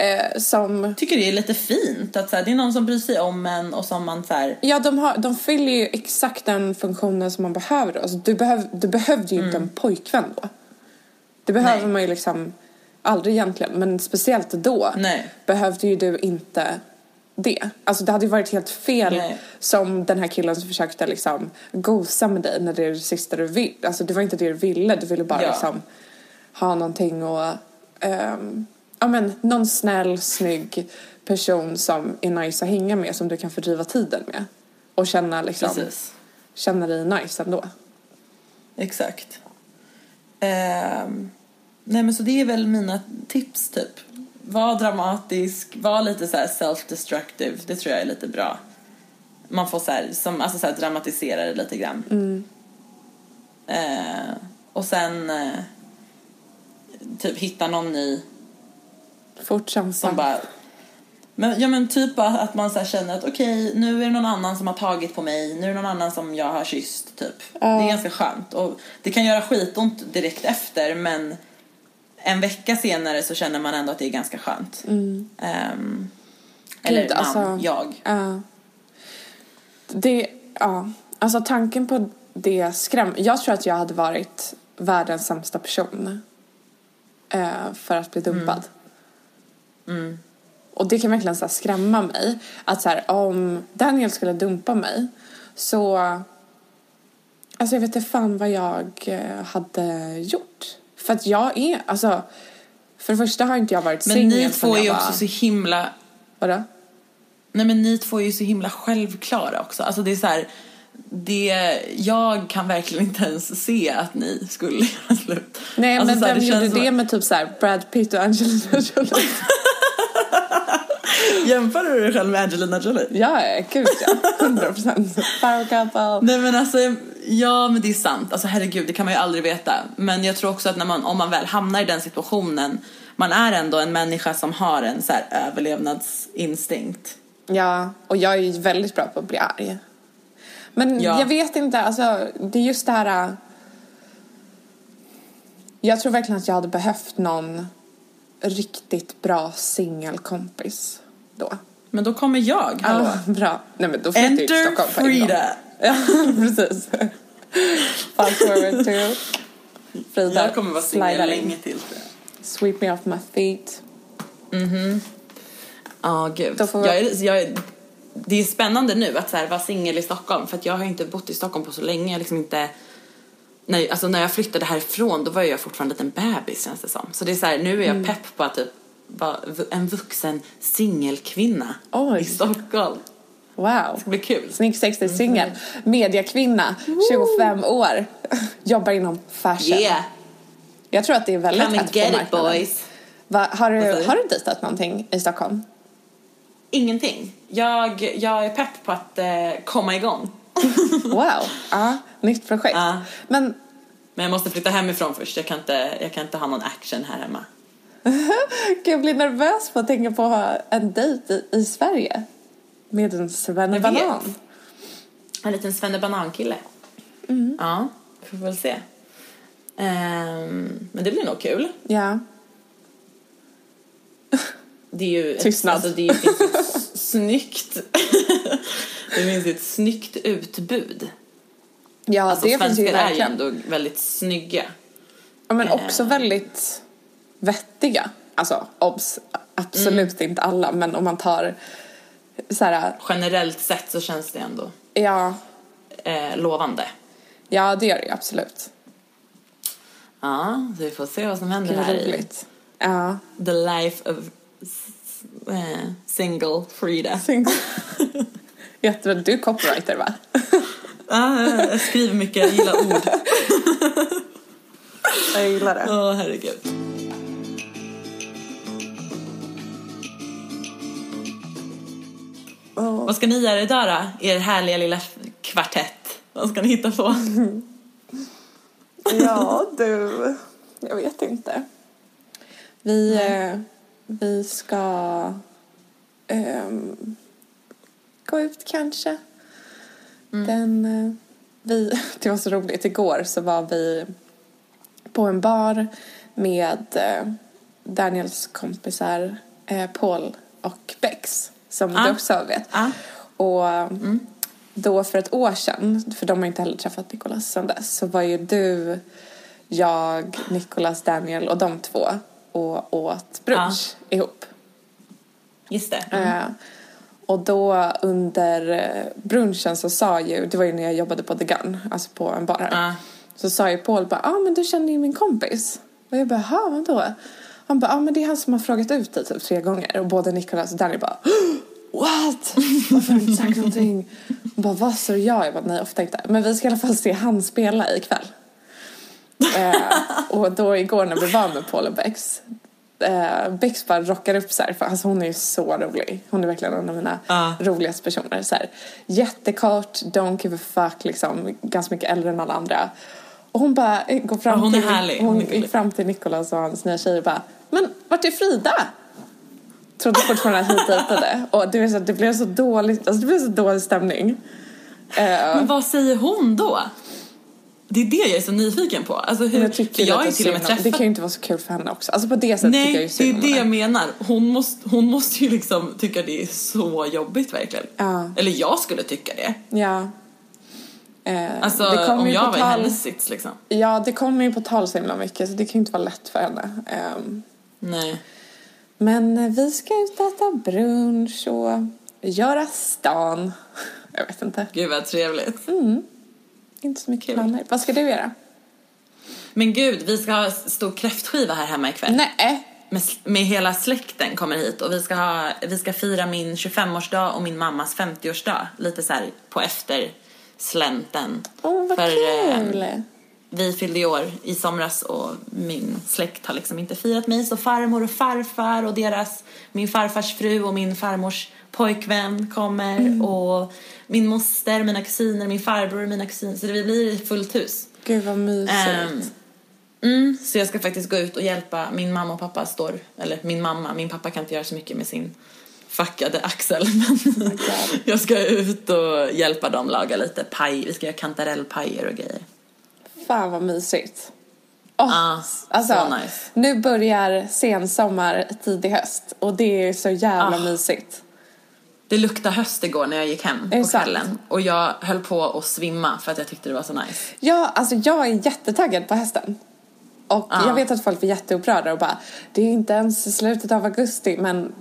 Eh, som, tycker det är lite fint att så här, det är någon som bryr sig om en och som man så här, ja de, har, de fyller ju exakt den funktionen som man behöver. Alltså, du, behöv, du behövde ju inte en pojkvän då. Det behöver Mm. Nej. man ju liksom aldrig egentligen. Men speciellt då Nej. behövde ju du inte det. Alltså det hade ju varit helt fel Nej. som den här killen som försökte liksom gosa med dig när det är det sista du vill. Alltså det var inte det du ville. Du ville bara Ja. liksom ha någonting och ehm, ja men någon snäll, snygg person som är nice att hänga med som du kan fördriva tiden med. Och känna liksom, precis. känna dig nice ändå. exakt. Ehm, nej men så det är väl mina tips typ. Var dramatisk, var lite så här self-destructive. Det tror jag är lite bra. Man får så här, som, alltså så här dramatisera det lite grann. Eh, och sen eh, typ hitta någon ny Fort som bara men, ja men typ att man så här känner att okej nu är det någon annan som har tagit på mig, nu är det någon annan som jag har kysst typ. Det är ganska skönt och det kan göra skitont direkt efter men en vecka senare så känner man ändå att det är ganska skönt. Ehm, eller Mm. Gud, man, alltså- jag. Ja. Det, ja. Alltså tanken på det skräm... Jag tror att jag hade varit världens sämsta person eh, för att bli dumpad. Och det kan verkligen så skrämma mig. Att så här, om Daniel skulle dumpa mig så... Alltså jag vet inte fan vad jag eh, hade gjort. För att jag är, alltså... För det första har inte jag varit Men singel ni sedan två är ju också så himla Vadå? Nej men ni två är ju så himla självklara också. Alltså det är så här, det, jag kan verkligen inte ens se att ni skulle göra slut. Nej alltså men vem gjorde som- det med typ så här Brad Pitt och Angelina Jolie? Jämför du dig själv med Angelina Jolie? ja, gud ja. 100 procent. Nej men alltså, ja men det är sant. Alltså herregud, det kan man ju aldrig veta. Men jag tror också att när man, om man väl hamnar i den situationen, man är ändå en människa som har en så här överlevnadsinstinkt. Ja, och jag är ju väldigt bra på att bli arg. Men Ja. jag vet inte, alltså det är just det här... äh, Jag tror verkligen att jag hade behövt någon riktigt bra singelkompis då. Men då kommer jag, hallå. Ja, bra. Nej men då flyttar jag till Enter Stockholm på. Frida. Ja, precis. Fast forward to Frida. Jag kommer vara singel in. länge till jag. Sweep me off my feet. Ja, gud. Då får vi- Jag jag är, det är spännande nu att så här, vara singel i Stockholm för att jag har inte bott i Stockholm på så länge. Jag liksom inte... Nej, alltså när jag flyttade härifrån då var jag fortfarande en liten bebis känns det som. Så det är så här, nu är jag Mm. pepp på att typ vara en vuxen singelkvinna i Stockholm. Wow. Det blir kul. Snygg 60 singel. Mediakvinna. 25 år. Jobbar inom fashion. Yeah, Jag tror att det är väldigt come hett på get it marknaden. boys. Va, har, du? har du dejtat någonting i Stockholm? Ingenting. Jag, jag är pepp på att eh, komma igång. Wow. Ja, nytt projekt. Ja. Men Men jag måste flytta hemifrån först. Jag kan inte, jag kan inte ha någon action här hemma. gud, jag blir nervös på att tänka på att ha en dejt i, i Sverige. Med en svennebanan. En liten svennebanan-kille. Mm. Ja, vi får väl se. Ehm, men det blir nog kul. Ja. Det är ju Tystnad. Alltså, det är ju ett snyggt... det finns ett snyggt utbud. Ja, Alltså det finns ju svenskar är ju verkligen. ändå väldigt snygga. Ja, men också Eh. väldigt vettiga. Alltså, obs, absolut Mm. inte alla, men om man tar så här, Generellt sett så känns det ändå ja, eh, lovande. ja det gör det absolut. Ja, så vi får se vad som händer här i roligt. Ja. The Life of eh, Single Frida. Jättebra, du är copywriter va? Ah, jag skriver mycket, jag gillar ord. Jag gillar det. Åh, herregud. Vad ska ni göra idag då? Er härliga lilla kvartett. Vad ska ni hitta på? Ja, du. Jag vet inte. Vi, eh, vi ska ehm, gå ut kanske. Den, eh, vi, det var så roligt. Igår så var vi på en bar med eh, Daniels kompisar eh, Paul och Bex. Som Ah. du också vet. Ah. Och då för ett år sedan, för de har inte heller träffat Nicolas sedan dess, så var ju du, jag, Nicolas, Daniel och de två och åt brunch ihop. Just det. Eh, och då under eh, brunchen så sa ju, det var ju när jag jobbade på The Gun, alltså på en bar här. Ja. Så sa ju Paul bara, ja ah, men du känner ju min kompis. Och jag bara, jaha vadå? Han bara, ja ah, men det är han som har frågat ut dig typ tre gånger. Och både Nicolas och Danny bara, what? Varför har du inte sagt någonting? Och bara, vad så ja? Jag bara, nej ofta inte. Men vi ska i alla fall se han spela ikväll. Eh, och då igår när vi var med Paul och Bex, eh, Bex bara rockar upp så här, för alltså hon är ju så rolig. Hon är verkligen en av mina Ja. roligaste personer. Så här, jättekort, don't give a fuck, liksom, ganska mycket äldre än alla andra. Och hon bara eh, går fram Ja, hon till, hon Hon gick fram till Nicolas och hans nya tjej och bara, men vart är Frida? Trodde fortfarande att hit dejtade. Och det, var så, det blev så dåligt, alltså det blev så dålig stämning. Eh, Men vad säger hon då? Det är det jag är så nyfiken på. Alltså hur, jag för jag lite till och med synd om- Det träffat... kan ju inte vara så kul för henne också. Alltså på det sättet tycker jag ju Nej, det synd är det jag menar. Hon måste, hon måste ju liksom tycka det är så jobbigt verkligen. Ja. Eller jag skulle tycka det. Ja. Eh, Alltså det kommer om jag var i tal- hennes sits liksom. Ja, det kommer ju på tal så himla mycket så det kan ju inte vara lätt för henne. Ehm, Nej. men eh, vi ska ut och äta brunch och göra stan. Jag vet inte. Gud vad trevligt. Inte så mycket Kul. planer. Vad ska du göra? Men gud, vi ska ha stor kräftskiva här hemma ikväll. Nej. Med, med hela släkten kommer hit och vi ska, ha, vi ska fira min 25-årsdag och min mammas 50-årsdag. Lite så här på efterslänten. Åh, vad För, eh, kul. vi fyllde i år i somras och min släkt har liksom inte firat mig så farmor och farfar och deras, min farfars fru och min farmors pojkvän kommer Mm. och min moster, mina kusiner, min farbror mina kusiner så det blir fullt hus. Gud vad mysigt. Ehm, mm, så jag ska faktiskt gå ut och hjälpa min mamma och pappa står, eller min mamma, min pappa kan inte göra så mycket med sin fuckade axel men jag ska ut och hjälpa dem laga lite paj, vi ska göra kantarellpajer och grejer. Fan vad mysigt. Åh, Ah, alltså, så nice. Nu börjar sensommar, tidig höst och det är så jävla Ah. mysigt. Det luktade höst igår när jag gick hem det på kvällen och jag höll på att svimma för att jag tyckte det var så nice. Ja, alltså jag är jättetaggad på hösten. Och Ja. jag vet att folk blir jätteupprörda och bara det är inte ens slutet av augusti men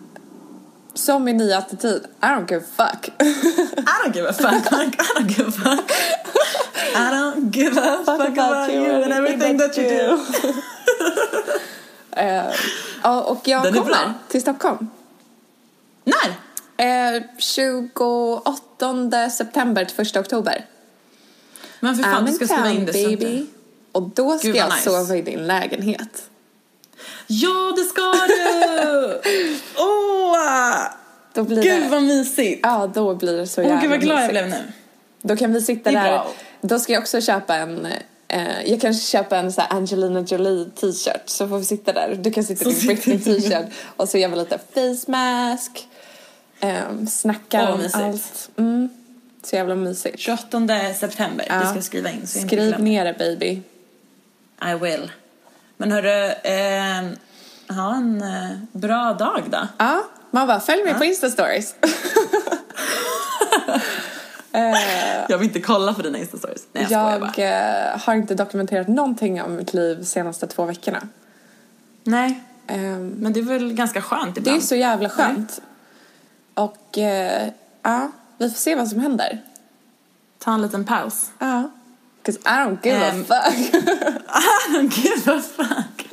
som min nya attityd, I don't give a fuck. I don't give a fuck, I don't give a fuck. I don't give a fuck about you and everything that you do. Ja, och jag Den kommer till Stockholm. När? Eh, 28 september till 1 oktober. Men för fan, I'm du ska skriva in det baby. Och då ska Gud, jag nice. sova i din lägenhet. Ja, det ska du! Åh! Då blir Gud det... vad mysigt! Ja, då blir det så jävla gud vad glad jag mysigt. blev nu. Då kan vi sitta där. bra. Då ska jag också köpa en eh, jag kanske köper en så Angelina Jolie t-shirt så får vi sitta där. Du kan sitta i din Britney t-shirt och så gör vi lite face mask. Um, snackar om allt. Mm, så jävla mysigt. 28 september, Ja. vi ska skriva in så jag Skriv ner det baby. I will. Men hörru, eh, ha en eh, bra dag då. Ja, man bara följ mig på Insta-stories. Jag vill inte kolla på dina instastories. Nej jag, skojar bara. jag eh, har inte dokumenterat någonting om mitt liv senaste två veckorna. Nej, Ehm, men det är väl ganska skönt det är ibland. så jävla skönt. Och eh, ja, vi får se vad som händer. Ta en liten paus. Ja. 'Cause I don't give Ehm. a fuck. I don't give a fuck.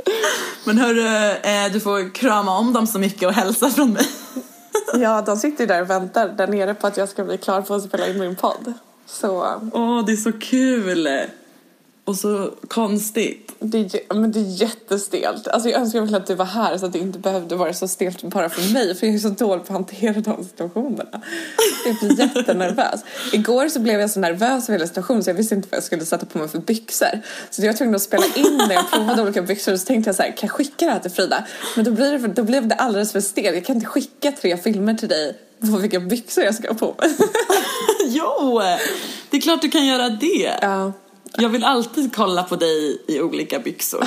Men hörru, eh, du får krama om dem så mycket och hälsa från mig. ja, de sitter ju där och väntar där nere på att jag ska bli klar på att spela in min podd. Så Åh, det är så kul! Och så konstigt. det men det är jättestelt. Alltså jag önskar verkligen att du var här så att det inte behövde vara så stelt bara för mig. För jag är så dålig på att hantera de situationerna. Jag blir jättenervös. Igår så blev jag så nervös över hela situationen så jag visste inte vad jag skulle sätta på mig för byxor. Så jag var tvungen att spela in det. Jag provade olika byxor och så tänkte jag så här, kan jag skicka det här till Frida? Men då, blir det, då blev det alldeles för stelt. Jag kan inte skicka tre filmer till dig på vilka byxor jag ska ha på mig. jo! Det är klart du kan göra det. Ja, Jag vill alltid kolla på dig i olika byxor.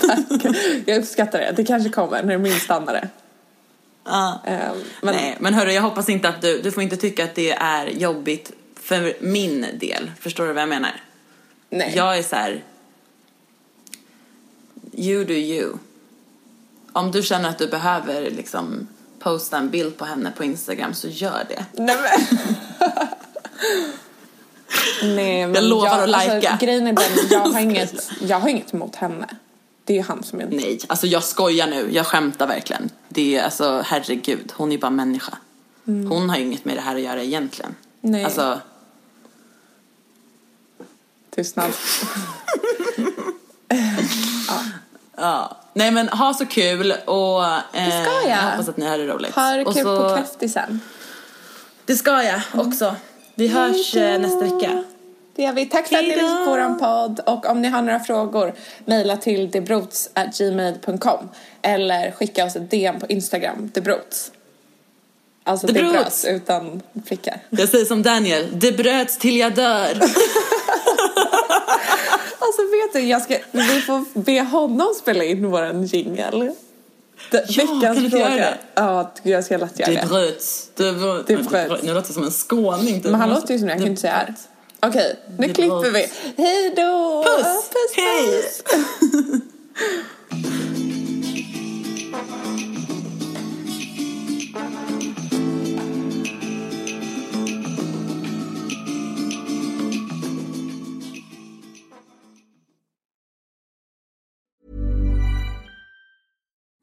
tack. Jag uppskattar det. Det kanske kommer när du minst anar det. Ja. Ehm, Men Nej, men hörru, jag hoppas inte att du, du får inte tycka att det är jobbigt för min del. Förstår du vad jag menar? nej. Jag är så här. You do you. Om du känner att du behöver liksom posta en bild på henne på Instagram så gör det. Nej men. Nej, men lovar att lajka. Alltså, grejen är den, jag har, inget, jag har inget emot henne. Det är ju han som är... Nej, alltså jag skojar nu. Jag skämtar verkligen. Det är alltså, herregud, hon är ju bara människa. Hon har ju inget med det här att göra egentligen. Nej. Alltså, Tystnad. Ja. Nej men ha så kul och eh, Det ska jag. hoppas att ni har det roligt. Ha det kul så- på kräftisen. Det ska jag också. Vi hörs eh, nästa vecka. Det gör vi. Tack för att ni Hejdå. lyssnade på vår podd. Och om ni har några frågor, mejla till debrots.gmail.com eller skicka oss ett DM på Instagram, debrots. Alltså Debrots. debrots utan prickar. Jag säger som Daniel, det bröts till jag dör. Alltså vet du, jag ska, vi får be honom spela in våran jingle. Det- Ja, kan Veckans du inte göra fråga. det? Ja, jag ska lätt göra Det det. bröts. Det bröts. Det bröts. Nu låter som en skåning. Men han låter ju som det, jag kan inte säga R. Okej, nu Det klipper vi. Hej då! Puss! puss, Hej!